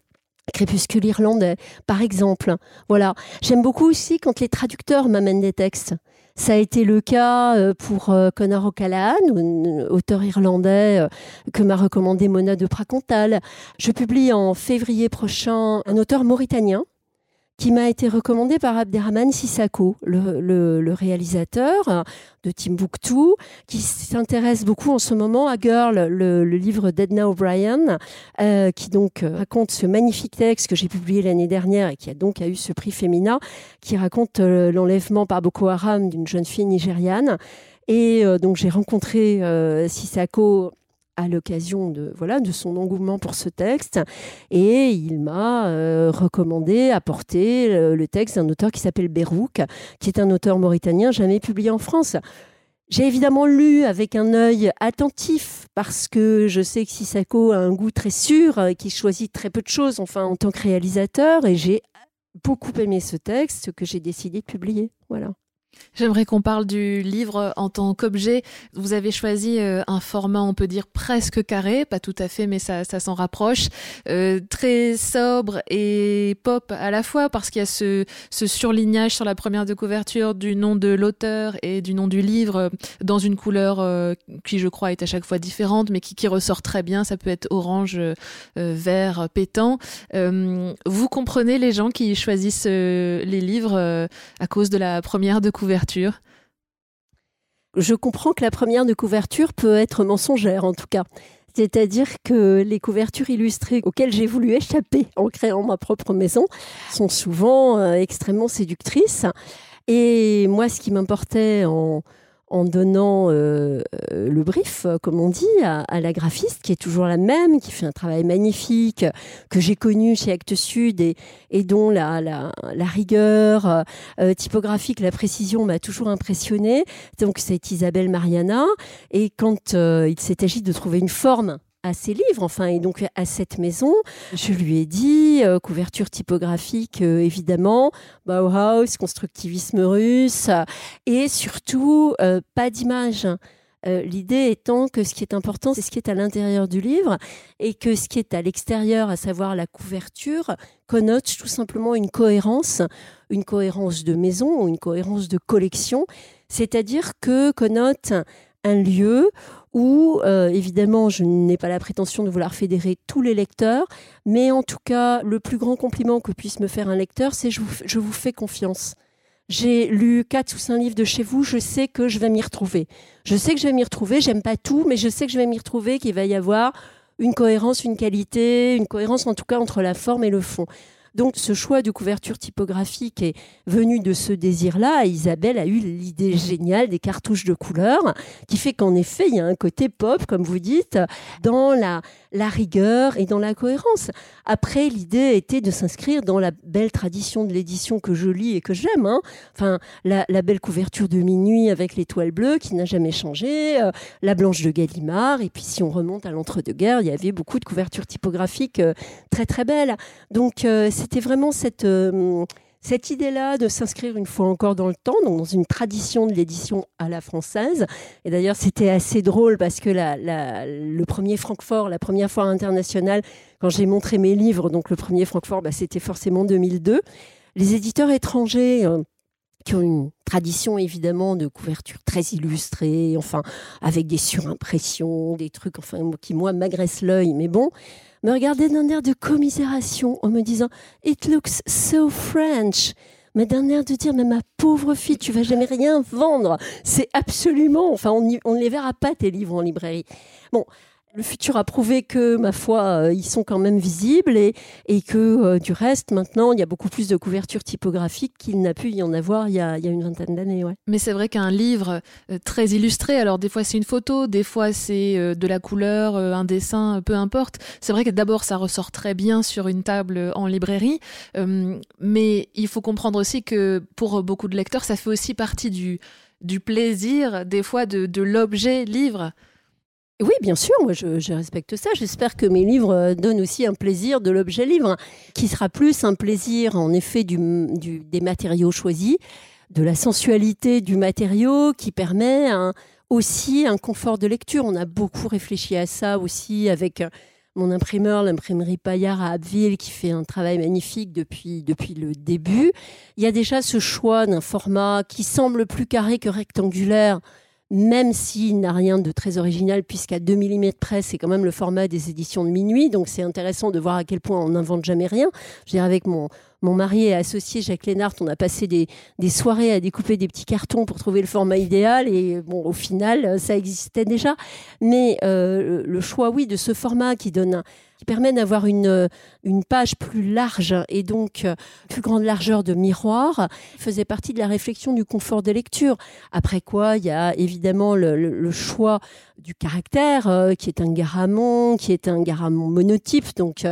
Crépuscule irlandais, par exemple. Voilà. J'aime beaucoup aussi quand les traducteurs m'amènent des textes. Ça a été le cas euh, pour euh, Conor O'Callaghan, auteur irlandais que m'a recommandé Mona de Pracontal. Je publie en février prochain un auteur mauritanien qui m'a été recommandé par Abderrahman Sissako, le, réalisateur de Timbuktu, qui s'intéresse beaucoup en ce moment à Girl, le, livre d'Edna O'Brien, euh, qui donc raconte ce magnifique texte que j'ai publié l'année dernière et qui a donc eu ce prix féminin, qui raconte euh, l'enlèvement par Boko Haram d'une jeune fille nigériane. Et euh, donc j'ai rencontré Sissako à l'occasion de voilà de son engouement pour ce texte et il m'a euh, recommandé apporter le, le texte d'un auteur qui s'appelle Berouk qui est un auteur mauritanien jamais publié en France. J'ai évidemment lu avec un œil attentif parce que je sais que Sissako a un goût très sûr, euh, qui choisit très peu de choses enfin en tant que réalisateur et j'ai beaucoup aimé ce texte que j'ai décidé de publier. Voilà. J'aimerais qu'on parle du livre en tant qu'objet. Vous avez choisi euh, un format, on peut dire presque carré, pas tout à fait, mais ça, ça s'en rapproche, euh, très sobre et pop à la fois, parce qu'il y a ce, surlignage sur la première de couverture du nom de l'auteur et du nom du livre euh, dans une couleur qui, je crois, est à chaque fois différente, mais qui ressort très bien. Ça peut être orange, vert, pétant. vous comprenez les gens qui choisissent les livres à cause de la première de couverture Je comprends que la première de couverture peut être mensongère en tout cas. C'est-à-dire que les couvertures illustrées auxquelles j'ai voulu échapper en créant ma propre maison sont souvent euh, extrêmement séductrices. Et moi, ce qui m'importait en, en donnant euh, euh, le brief, comme on dit, à, la graphiste, qui est toujours la même, qui fait un travail magnifique, que j'ai connu chez Actes Sud et, dont la, la, rigueur euh, typographique, la précision m'a toujours impressionnée. Donc c'est Isabelle Mariana. Et quand il s'est agi de trouver une forme à ses livres, enfin, et donc à cette maison. Je lui ai dit, euh, couverture typographique, euh, évidemment, Bauhaus, constructivisme russe, et surtout, euh, pas d'image. L'idée étant que ce qui est important, c'est ce qui est à l'intérieur du livre et que ce qui est à l'extérieur, à savoir la couverture, connote tout simplement une cohérence, une cohérence de maison une cohérence de collection, c'est-à-dire que connote un lieu où, euh, évidemment, je n'ai pas la prétention de vouloir fédérer tous les lecteurs, mais en tout cas, le plus grand compliment que puisse me faire un lecteur, c'est je je vous fais confiance. J'ai lu quatre ou cinq livres de chez vous, je sais que je vais m'y retrouver. Je sais que je vais m'y retrouver, j'aime pas tout, mais je sais que je vais m'y retrouver, qu'il va y avoir une cohérence, une qualité, une cohérence en tout cas entre la forme et le fond. Donc ce choix de couverture typographique est venu de ce désir-là. Isabelle a eu l'idée géniale des cartouches de couleur, qui fait qu'en effet, il y a un côté pop, comme vous dites, dans la, la rigueur et dans la cohérence. Après, l'idée était de s'inscrire dans la belle tradition de l'édition que je lis et que j'aime. Hein. Enfin, la, belle couverture de minuit avec l'étoile bleue qui n'a jamais changé, euh, la blanche de Gallimard, et puis si on remonte à l'entre-deux-guerres, il y avait beaucoup de couvertures typographiques euh, très très belles. Donc euh, c'était vraiment cette cette idée-là de s'inscrire une fois encore dans le temps, donc dans une tradition de l'édition à la française. Et d'ailleurs, c'était assez drôle parce que le premier Francfort, la première foire internationale, quand j'ai montré mes livres, donc le premier Francfort, bah, c'était forcément 2002. Les éditeurs étrangers euh, qui ont une tradition évidemment de couverture très illustrée, enfin avec des surimpressions, des trucs enfin qui moi m'agressent l'œil, mais bon, me regardaient d'un air de commisération en me disant It looks so French. Mais d'un air de dire, mais ma pauvre fille, tu vas jamais rien vendre. C'est absolument, enfin, on ne les verra pas tes livres en librairie. Bon, le futur a prouvé que, ma foi, euh, ils sont quand même visibles et, que, euh, du reste, maintenant, il y a beaucoup plus de couverture typographique qu'il n'a pu y en avoir il y a, une vingtaine d'années. Mais c'est vrai qu'un livre euh, très illustré, alors des fois c'est une photo, des fois c'est de la couleur, un dessin, peu importe. C'est vrai que d'abord ça ressort très bien sur une table en librairie, mais il faut comprendre aussi que pour beaucoup de lecteurs, ça fait aussi partie du, plaisir, des fois, de l'objet livre. Oui, bien sûr, moi je, respecte ça. J'espère que mes livres euh, donnent aussi un plaisir de l'objet livre, qui sera plus un plaisir en effet des matériaux choisis, de la sensualité du matériau qui permet aussi un confort de lecture. On a beaucoup réfléchi à ça aussi avec euh, mon imprimeur, l'imprimerie Paillard à Abbeville, qui fait un travail magnifique depuis, depuis le début. Il y a déjà ce choix d'un format qui semble plus carré que rectangulaire même s'il n'a rien de très original, puisqu'à 2 mm près, c'est quand même le format des éditions de minuit. Donc c'est intéressant de voir à quel point on n'invente jamais rien. Je veux dire, avec mon, mon mari et associé Jacques Lénart, on a passé des, des, soirées à découper des petits cartons pour trouver le format idéal. Et bon, au final, ça existait déjà. Mais euh, le choix, oui, de ce format qui donne qui permet d'avoir une, euh, une page plus large et donc euh, plus grande largeur de miroir, faisait partie de la réflexion du confort de lecture. Après quoi, il y a évidemment le, choix du caractère, euh, qui est un garamond, qui est un garamond monotype, donc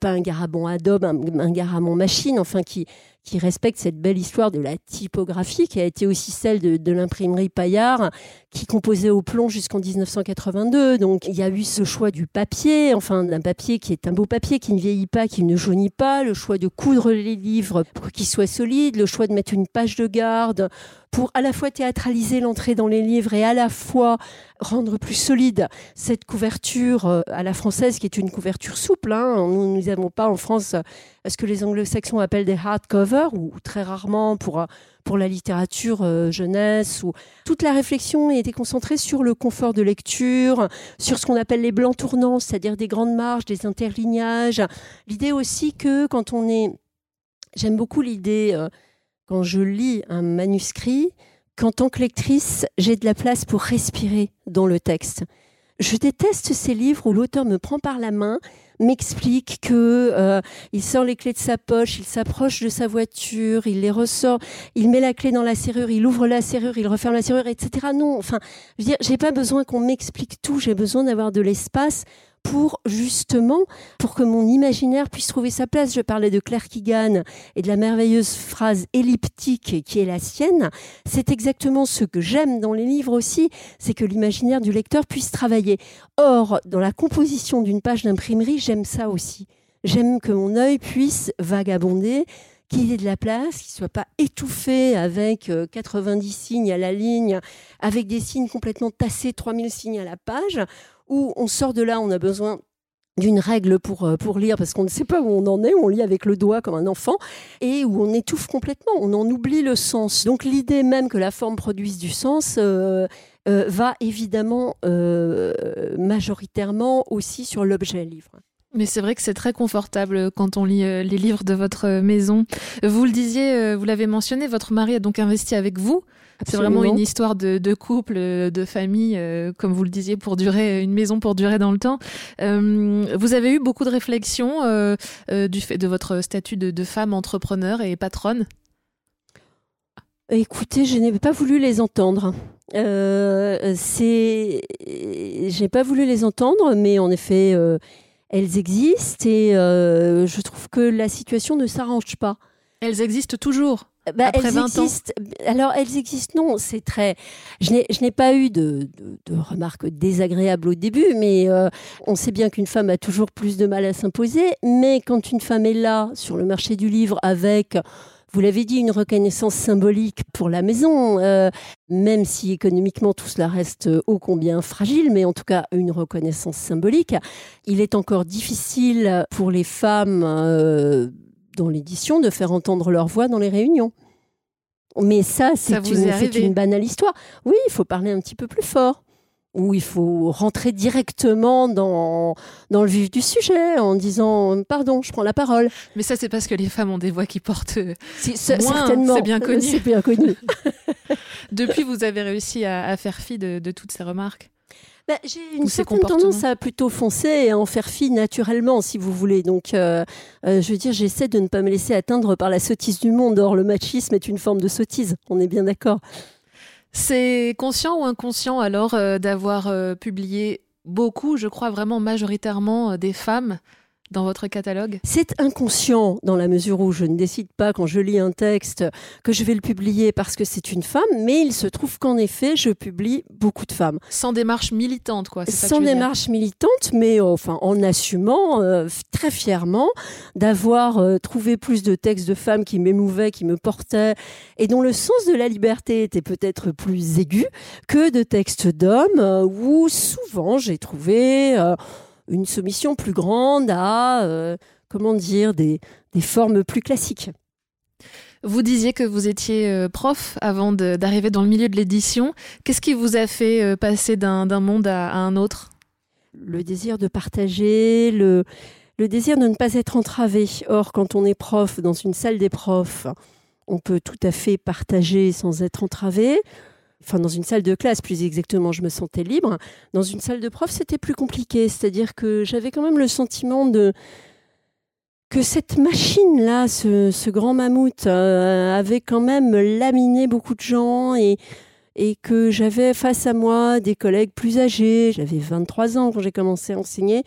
pas un garamond Adobe, un, un machine, enfin qui qui respecte cette belle histoire de la typographie qui a été aussi celle de, l'imprimerie Paillard qui composait au plomb jusqu'en 1982. Donc il y a eu ce choix du papier, enfin d'un papier qui est un beau papier qui ne vieillit pas, qui ne jaunit pas, le choix de coudre les livres pour qu'ils soient solides, le choix de mettre une page de garde pour à la fois théâtraliser l'entrée dans les livres et à la fois rendre plus solide cette couverture euh, à la française qui est une couverture souple. Hein. Nous n'avons pas en France euh, ce que les anglo-saxons appellent des hardcovers ou très rarement pour euh, pour la littérature jeunesse ou toute la réflexion été concentrée sur le confort de lecture, sur ce qu'on appelle les blancs tournants, c'est-à-dire des grandes marges, des interlignages. L'idée aussi que quand on est j'aime beaucoup l'idée quand je lis un manuscrit qu'en tant que lectrice, j'ai de la place pour respirer dans le texte. Je déteste ces livres où l'auteur me prend par la main, m'explique que euh, il sort les clés de sa poche, il s'approche de sa voiture, il les ressort, il met la clé dans la serrure, il ouvre la serrure, il referme la serrure, etc. Non, enfin, je veux dire, j'ai pas besoin qu'on m'explique tout, j'ai besoin d'avoir de l'espace pour justement, pour que mon imaginaire puisse trouver sa place. Je parlais de Claire Keegan et de la merveilleuse phrase elliptique qui est la sienne. C'est exactement ce que j'aime dans les livres aussi, c'est que l'imaginaire du lecteur puisse travailler. Or, dans la composition d'une page d'imprimerie, j'aime ça aussi. J'aime que mon œil puisse vagabonder, qu'il ait de la place, qu'il soit pas étouffé avec 90 euh, signes à la ligne, avec des signes complètement tassés, 3000 signes à la page où on sort de là, on a besoin d'une règle pour, euh, pour lire parce qu'on ne sait pas où on en est, on lit avec le doigt comme un enfant, et où on étouffe complètement, on en oublie le sens. Donc l'idée même que la forme produise du sens euh, euh, va évidemment majoritairement aussi sur l'objet livre. Mais c'est vrai que c'est très confortable quand on lit les livres de votre maison. Vous le disiez, vous l'avez mentionné, votre mari a donc investi avec vous. C'est vraiment une histoire de, couple, de famille, comme vous le disiez, pour durer une maison pour durer dans le temps. vous avez eu beaucoup de réflexions du fait de votre statut de femme entrepreneur et patronne? Écoutez, je n'ai pas voulu les entendre. Euh, c'est, j'ai pas voulu les entendre, mais en effet, euh, elles existent et euh, je trouve que la situation ne s'arrange pas. Elles existent toujours? Bah, après elles 20 existent. Alors, elles existent, non, c'est très. Je n'ai pas eu de, de, remarques désagréables au début, mais euh, on sait bien qu'une femme a toujours plus de mal à s'imposer. Mais quand une femme est là, sur le marché du livre, avec vous l'avez dit, une reconnaissance symbolique pour la maison, euh, même si économiquement tout cela reste ô combien fragile, mais en tout cas une reconnaissance symbolique. Il est encore difficile pour les femmes euh, dans l'édition de faire entendre leur voix dans les réunions. Mais ça, c'est une, une banale histoire. Oui, il faut parler un petit peu plus fort où il faut rentrer directement dans, dans le vif du sujet en disant pardon, je prends la parole. Mais ça, c'est parce que les femmes ont des voix qui portent si, certainement. C'est bien connu. C'est bien connu. Depuis, vous avez réussi à, faire fi de, toutes ces remarques bah, J'ai une certaine tendance à plutôt foncer et à en faire fi naturellement, si vous voulez. Donc, euh, euh, je veux dire, j'essaie de ne pas me laisser atteindre par la sottise du monde. Or, le machisme est une forme de sottise. On est bien d'accord. C'est conscient ou inconscient alors euh, d'avoir publié beaucoup, je crois vraiment majoritairement, des femmes dans votre catalogue C'est inconscient dans la mesure où je ne décide pas quand je lis un texte que je vais le publier parce que c'est une femme, mais il se trouve qu'en effet, je publie beaucoup de femmes. Sans démarche militante, quoi. Sans démarche militante, mais euh, enfin en assumant euh, très fièrement d'avoir euh, trouvé plus de textes de femmes qui m'émouvaient, qui me portaient et dont le sens de la liberté était peut-être plus aigu que de textes d'hommes où souvent j'ai trouvé une soumission plus grande à, euh, comment dire, des, formes plus classiques. Vous disiez que vous étiez euh, prof avant d'arriver dans le milieu de l'édition. Qu'est-ce qui vous a fait euh, passer d'un monde à, un autre? Le désir de partager, le, le désir de ne pas être entravé. Or, quand on est prof dans une salle des profs, on peut tout à fait partager sans être entravé enfin dans une salle de classe plus exactement, je me sentais libre. Dans une salle de prof, c'était plus compliqué, c'est-à-dire que j'avais quand même le sentiment de que cette machine-là, ce, grand mammouth, euh, avait quand même laminé beaucoup de gens et, et que j'avais face à moi des collègues plus âgés, j'avais 23 ans quand j'ai commencé à enseigner,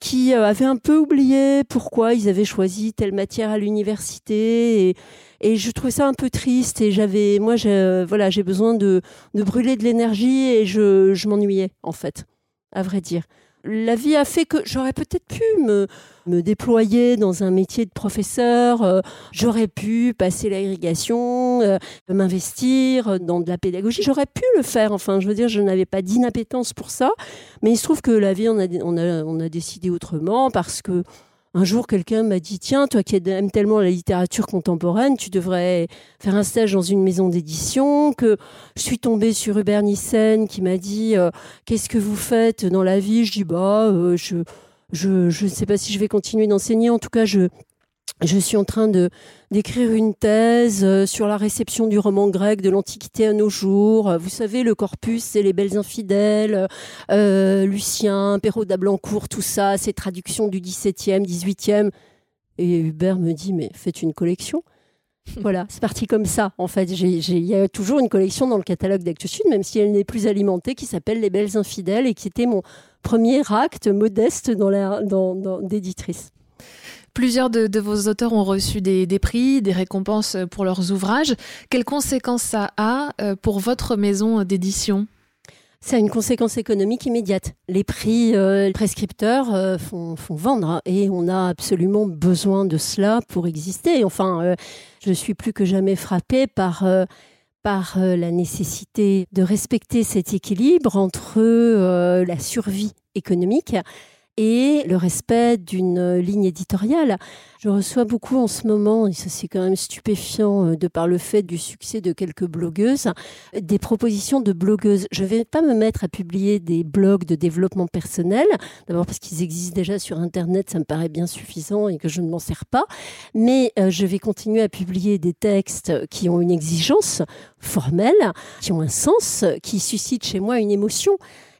qui euh, avaient un peu oublié pourquoi ils avaient choisi telle matière à l'université et, je trouvais ça un peu triste et j'avais moi j'ai voilà j'ai besoin de, de brûler de l'énergie et je, je m'ennuyais en fait à vrai dire la vie a fait que j'aurais peut-être pu me, déployer dans un métier de professeur, euh, j'aurais pu passer l'irrigation, euh, m'investir dans de la pédagogie, j'aurais pu le faire. Enfin, je veux dire, je n'avais pas d'inappétence pour ça, mais il se trouve que la vie, on a décidé autrement parce que un jour, quelqu'un m'a dit Tiens, toi qui aimes tellement la littérature contemporaine, tu devrais faire un stage dans une maison d'édition. Que je suis tombée sur Hubert Nissen qui m'a dit euh, Qu'est-ce que vous faites dans la vie? Je dis Bah, euh, je, je, je ne sais pas si je vais continuer d'enseigner. En tout cas, je, je suis en train de d'écrire une thèse euh, sur la réception du roman grec de l'Antiquité à nos jours. Vous savez, le corpus, c'est les belles infidèles, euh, Lucien, Perrault d'Ablancourt, tout ça, ces traductions du XVIIe, XVIIIe. Et Hubert me dit, mais faites une collection. voilà, c'est parti comme ça. En fait, il y a toujours une collection dans le catalogue d'Actes Sud, même si elle n'est plus alimentée, qui s'appelle Les Belles Infidèles et qui était mon premier acte modeste dans dans, d'éditrice. Plusieurs de, vos auteurs ont reçu des, prix, des récompenses pour leurs ouvrages. Quelles conséquences ça a euh, pour votre maison d'édition? Ça a une conséquence économique immédiate. Les prix euh, prescripteurs euh, font, vendre et on a absolument besoin de cela pour exister. Enfin, je suis plus que jamais frappée par la nécessité de respecter cet équilibre entre la survie économique et le respect d'une ligne éditoriale. Je reçois beaucoup en ce moment, et ça c'est quand même stupéfiant euh, de par le fait du succès de quelques blogueuses, des propositions de blogueuses. Je ne vais pas me mettre à publier des blogs de développement personnel, d'abord parce qu'ils existent déjà sur Internet, ça me paraît bien suffisant et que je ne m'en sers pas, mais euh, je vais continuer à publier des textes qui ont une exigence formelle, qui ont un sens, qui suscitent chez moi une émotion.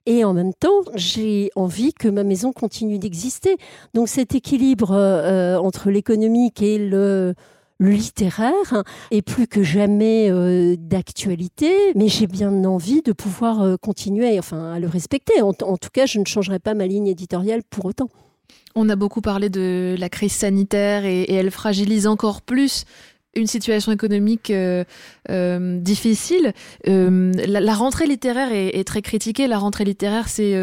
Et en même temps, j'ai envie que ma maison continue d'exister. Donc cet équilibre euh, entre l'économique et le, littéraire est plus que jamais euh, d'actualité, mais j'ai bien envie de pouvoir euh, continuer enfin, à le respecter. En, tout cas, je ne changerai pas ma ligne éditoriale pour autant. On a beaucoup parlé de la crise sanitaire et elle fragilise encore plus une situation économique euh, euh, difficile. Euh, la, rentrée littéraire est, très critiquée. La rentrée littéraire, c'est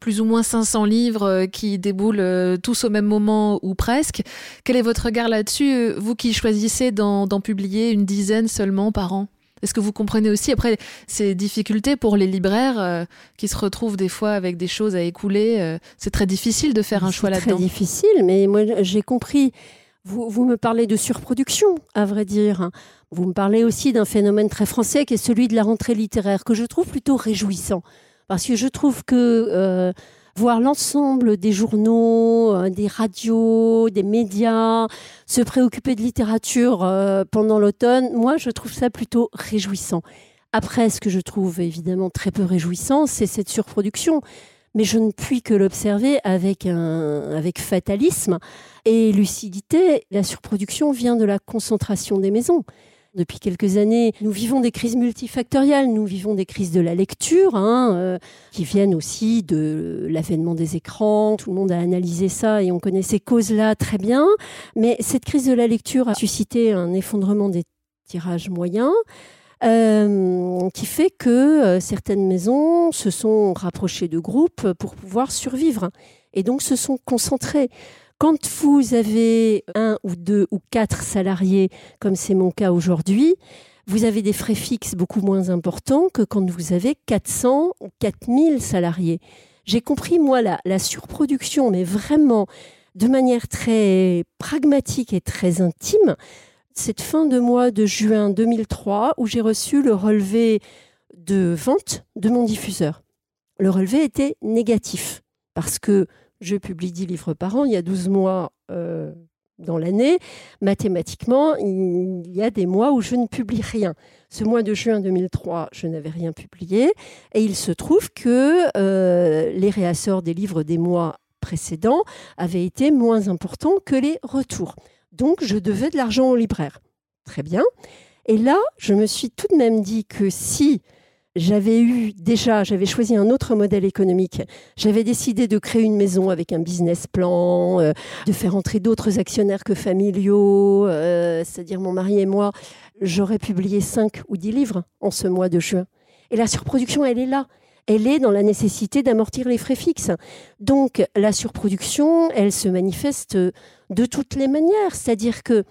plus ou moins 500 livres qui déboulent tous au même moment ou presque. Quel est votre regard là-dessus, vous qui choisissez d'en publier une dizaine seulement par an? Est-ce que vous comprenez aussi? Après ces difficultés pour les libraires qui se retrouvent des fois avec des choses à écouler C'est très difficile de faire un choix là-dedans. C'est très difficile, mais moi j'ai compris vous, me parlez de surproduction, à vrai dire. Vous me parlez aussi d'un phénomène très français qui est celui de la rentrée littéraire, que je trouve plutôt réjouissant. Parce que je trouve que euh, voir l'ensemble des journaux, euh, des radios, des médias se préoccuper de littérature euh, pendant l'automne, moi, je trouve ça plutôt réjouissant. Après, ce que je trouve évidemment très peu réjouissant, c'est cette surproduction mais je ne puis que l'observer avec, avec fatalisme et lucidité. La surproduction vient de la concentration des maisons. Depuis quelques années, nous vivons des crises multifactorielles, nous vivons des crises de la lecture, hein, euh, qui viennent aussi de l'avènement des écrans. Tout le monde a analysé ça et on connaît ces causes-là très bien. Mais cette crise de la lecture a suscité un effondrement des tirages moyens. Euh, qui fait que euh, certaines maisons se sont rapprochées de groupes pour pouvoir survivre et donc se sont concentrées. Quand vous avez un ou deux ou quatre salariés, comme c'est mon cas aujourd'hui, vous avez des frais fixes beaucoup moins importants que quand vous avez 400 ou 4000 salariés. J'ai compris, moi, la, la surproduction, mais vraiment de manière très pragmatique et très intime, cette fin de mois de juin 2003 où j'ai reçu le relevé de vente de mon diffuseur. Le relevé était négatif parce que je publie 10 livres par an, il y a 12 mois euh, dans l'année. Mathématiquement, il y a des mois où je ne publie rien. Ce mois de juin 2003, je n'avais rien publié et il se trouve que euh, les réassorts des livres des mois précédents avaient été moins importants que les retours. Donc, je devais de l'argent au libraire. Très bien. Et là, je me suis tout de même dit que si j'avais eu déjà, j'avais choisi un autre modèle économique. J'avais décidé de créer une maison avec un business plan, euh, de faire entrer d'autres actionnaires que familiaux, euh, c'est-à-dire mon mari et moi. J'aurais publié 5 ou 10 livres en ce mois de juin. Et la surproduction, elle est là. Elle est dans la nécessité d'amortir les frais fixes. Donc la surproduction, elle se manifeste de toutes les manières. C'est-à-dire que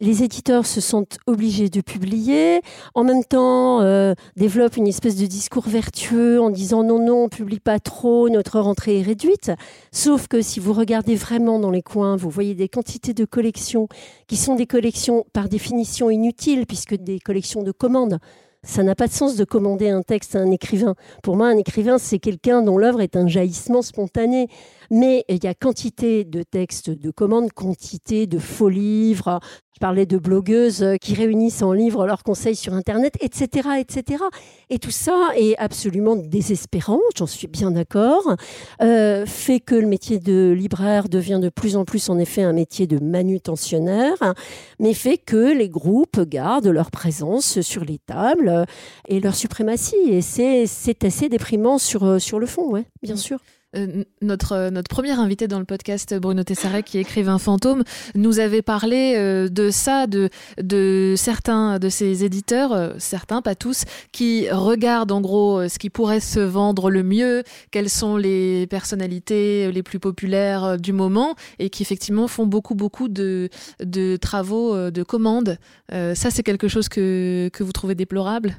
les éditeurs se sentent obligés de publier, en même temps euh, développent une espèce de discours vertueux en disant non, non, on publie pas trop, notre rentrée est réduite. Sauf que si vous regardez vraiment dans les coins, vous voyez des quantités de collections qui sont des collections par définition inutiles, puisque des collections de commandes. Ça n'a pas de sens de commander un texte à un écrivain. Pour moi, un écrivain, c'est quelqu'un dont l'œuvre est un jaillissement spontané. Mais il y a quantité de textes de commandes, quantité de faux livres. Je parlais de blogueuses qui réunissent en livres leurs conseils sur Internet, etc., etc. Et tout ça est absolument désespérant, j'en suis bien d'accord, euh, fait que le métier de libraire devient de plus en plus en effet un métier de manutentionnaire, mais fait que les groupes gardent leur présence sur les tables et leur suprématie. Et c'est assez déprimant sur, sur le fond, ouais, bien sûr. Euh, notre, euh, notre premier invité dans le podcast, Bruno Tessarek, qui est écrivain fantôme, nous avait parlé euh, de ça, de, de certains de ces éditeurs, certains, pas tous, qui regardent en gros ce qui pourrait se vendre le mieux, quelles sont les personnalités les plus populaires du moment, et qui effectivement font beaucoup, beaucoup de, de travaux de commandes. ça, c'est quelque chose que, que vous trouvez déplorable?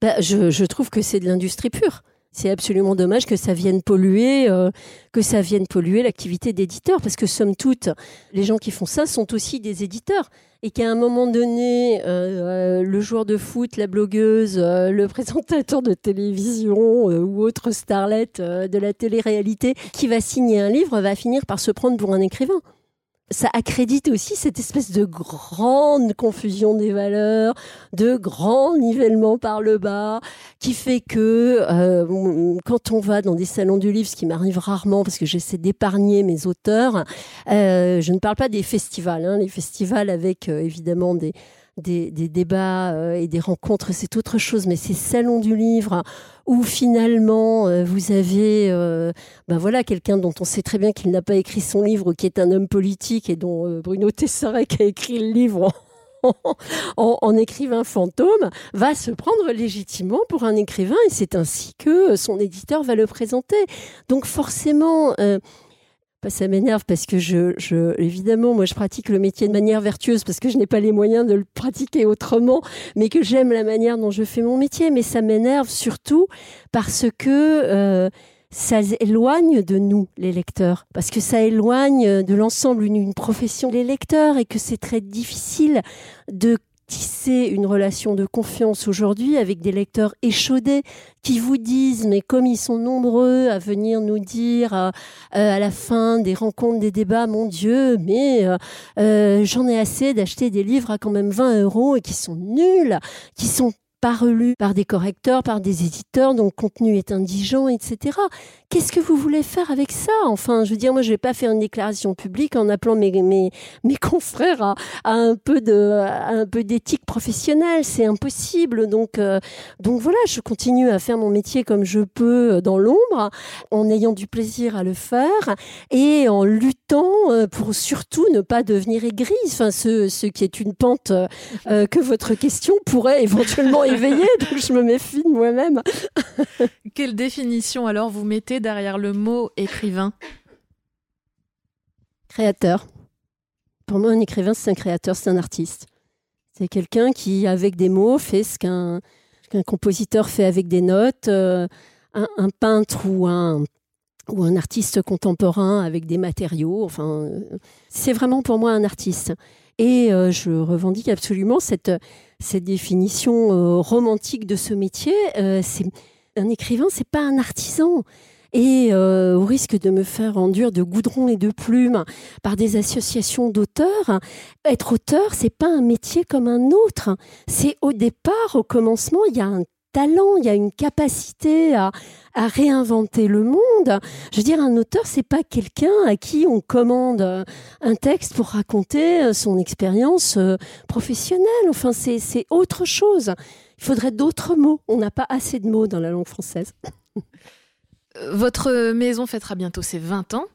Bah, je, je trouve que c'est de l'industrie pure c'est absolument dommage que ça vienne polluer, euh, que ça vienne polluer l'activité d'éditeur, parce que somme toute, les gens qui font ça sont aussi des éditeurs, et qu'à un moment donné, euh, euh, le joueur de foot, la blogueuse, le présentateur de télévision ou autre starlet de la télé-réalité qui va signer un livre va finir par se prendre pour un écrivain ça accrédite aussi cette espèce de grande confusion des valeurs, de grand nivellement par le bas, qui fait que euh, quand on va dans des salons du livre, ce qui m'arrive rarement parce que j'essaie d'épargner mes auteurs, euh, je ne parle pas des festivals, hein, les festivals avec euh, évidemment des, des, des débats euh, et des rencontres, c'est autre chose, mais ces salons du livre où finalement euh, vous avez euh, ben voilà quelqu'un dont on sait très bien qu'il n'a pas écrit son livre, qui est un homme politique et dont Bruno Tessarek a écrit le livre en, en, écrivain fantôme, va se prendre légitimement pour un écrivain et c'est ainsi que son éditeur va le présenter. Donc forcément, ça m'énerve parce que je, évidemment, moi, je pratique le métier de manière vertueuse parce que je n'ai pas les moyens de le pratiquer autrement, mais que j'aime la manière dont je fais mon métier. Mais ça m'énerve surtout parce que euh, ça éloigne de nous, les lecteurs, parce que ça éloigne de l'ensemble une, profession des lecteurs et que c'est très difficile de tisser une relation de confiance aujourd'hui avec des lecteurs échaudés qui vous disent, mais comme ils sont nombreux à venir nous dire euh, euh, à la fin des rencontres, des débats, mon Dieu, mais euh, j'en ai assez d'acheter des livres à quand même 20 euros et qui sont nuls, qui sont pas relus par des correcteurs, par des éditeurs dont le contenu est indigent, etc. Qu'est-ce que vous voulez faire avec ça? Enfin, je veux dire, moi, je vais pas faire une déclaration publique en appelant mes, mes, confrères à, un peu un peu d'éthique professionnelle. C'est impossible. Donc, euh, donc voilà, je continue à faire mon métier comme je peux dans l'ombre, en ayant du plaisir à le faire et en luttant euh, pour surtout ne pas devenir aigrise. Enfin, ce, ce qui est une pente euh, que votre question pourrait éventuellement Donc, je me méfie de moi-même. Quelle définition alors vous mettez derrière le mot écrivain Créateur. Pour moi, un écrivain, c'est un créateur, c'est un artiste. C'est quelqu'un qui, avec des mots, fait ce qu'un compositeur fait avec des notes, euh, un, peintre ou un, ou un artiste contemporain avec des matériaux. Enfin, euh, c'est vraiment pour moi un artiste. Et euh, je revendique absolument cette, cette définition romantique de ce métier. c'est un écrivain, c'est pas un artisan et euh, au risque de me faire enduire de goudron et de plumes par des associations d'auteurs, être auteur, c'est pas un métier comme un autre. C'est au départ, au commencement, il y a un talent, il y a une capacité à, réinventer le monde. Je veux dire, un auteur, c'est pas quelqu'un à qui on commande un texte pour raconter son expérience euh, professionnelle. Enfin, c'est autre chose. Il faudrait d'autres mots. On n'a pas assez de mots dans la langue française. Votre maison fêtera bientôt ses 20 ans.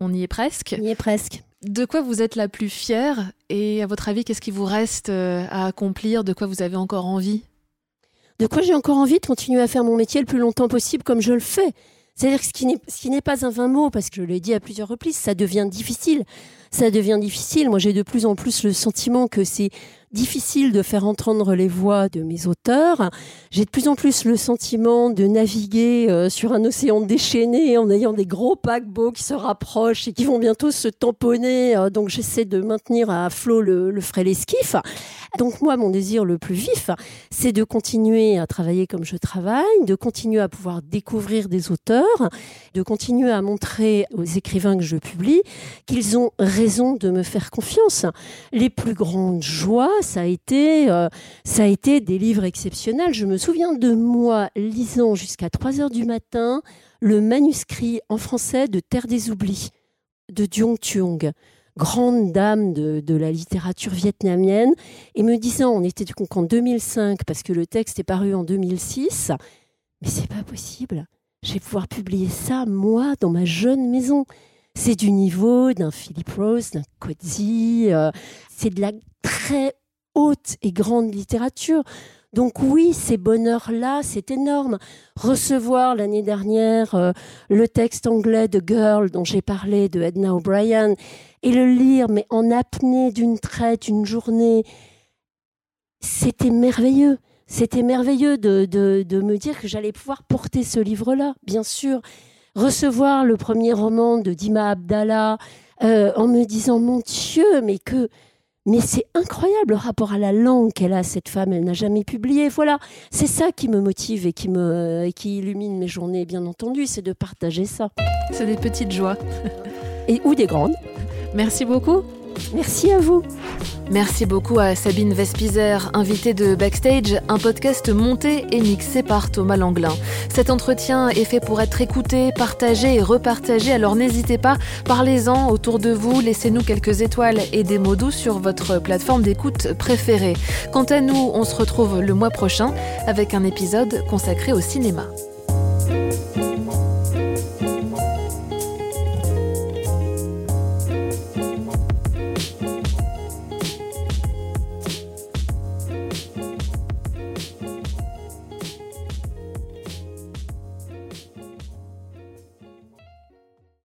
On y est presque. On y est presque. De quoi vous êtes la plus fière Et à votre avis, qu'est-ce qui vous reste euh, à accomplir? De quoi vous avez encore envie? De quoi j'ai encore envie de continuer à faire mon métier le plus longtemps possible comme je le fais? C'est-à-dire que ce qui n'est pas un vain mot, parce que je l'ai dit à plusieurs reprises, ça devient difficile. Ça devient difficile. Moi, j'ai de plus en plus le sentiment que c'est difficile de faire entendre les voix de mes auteurs. J'ai de plus en plus le sentiment de naviguer euh, sur un océan déchaîné en ayant des gros paquebots qui se rapprochent et qui vont bientôt se tamponner. Euh, donc j'essaie de maintenir à flot le, le frêle esquif. Donc moi, mon désir le plus vif, c'est de continuer à travailler comme je travaille, de continuer à pouvoir découvrir des auteurs, de continuer à montrer aux écrivains que je publie qu'ils ont raison de me faire confiance. Les plus grandes joies, ça a été, euh, ça a été des livres exceptionnels. Je me souviens de moi lisant jusqu'à 3 heures du matin le manuscrit en français de Terre des Oublis de Diong Thuong grande dame de, la littérature vietnamienne, et me disant, on était en 2005 parce que le texte est paru en 2006, mais c'est pas possible. Je vais pouvoir publier ça, moi, dans ma jeune maison. C'est du niveau d'un Philip Rose, d'un Coetzee, euh, c'est de la très haute et grande littérature. Donc oui, ces bonheurs-là, c'est énorme. Recevoir l'année dernière euh, le texte anglais de Girl dont j'ai parlé de Edna O'Brien et le lire, mais en apnée d'une traite, une journée, c'était merveilleux. C'était merveilleux de, me dire que j'allais pouvoir porter ce livre-là, bien sûr. Recevoir le premier roman de Dima Abdallah euh, en me disant, mon Dieu, mais que mais c'est incroyable le rapport à la langue qu'elle a, cette femme. Elle n'a jamais publié. Voilà, c'est ça qui me motive et qui, me, qui illumine mes journées, bien entendu, c'est de partager ça. C'est des petites joies. et ou des grandes. Merci beaucoup. Merci à vous. Merci beaucoup à Sabine Vespizer, invitée de Backstage, un podcast monté et mixé par Thomas Langlin. Cet entretien est fait pour être écouté, partagé et repartagé, alors n'hésitez pas, parlez-en autour de vous, laissez-nous quelques étoiles et des mots doux sur votre plateforme d'écoute préférée. Quant à nous, on se retrouve le mois prochain avec un épisode consacré au cinéma.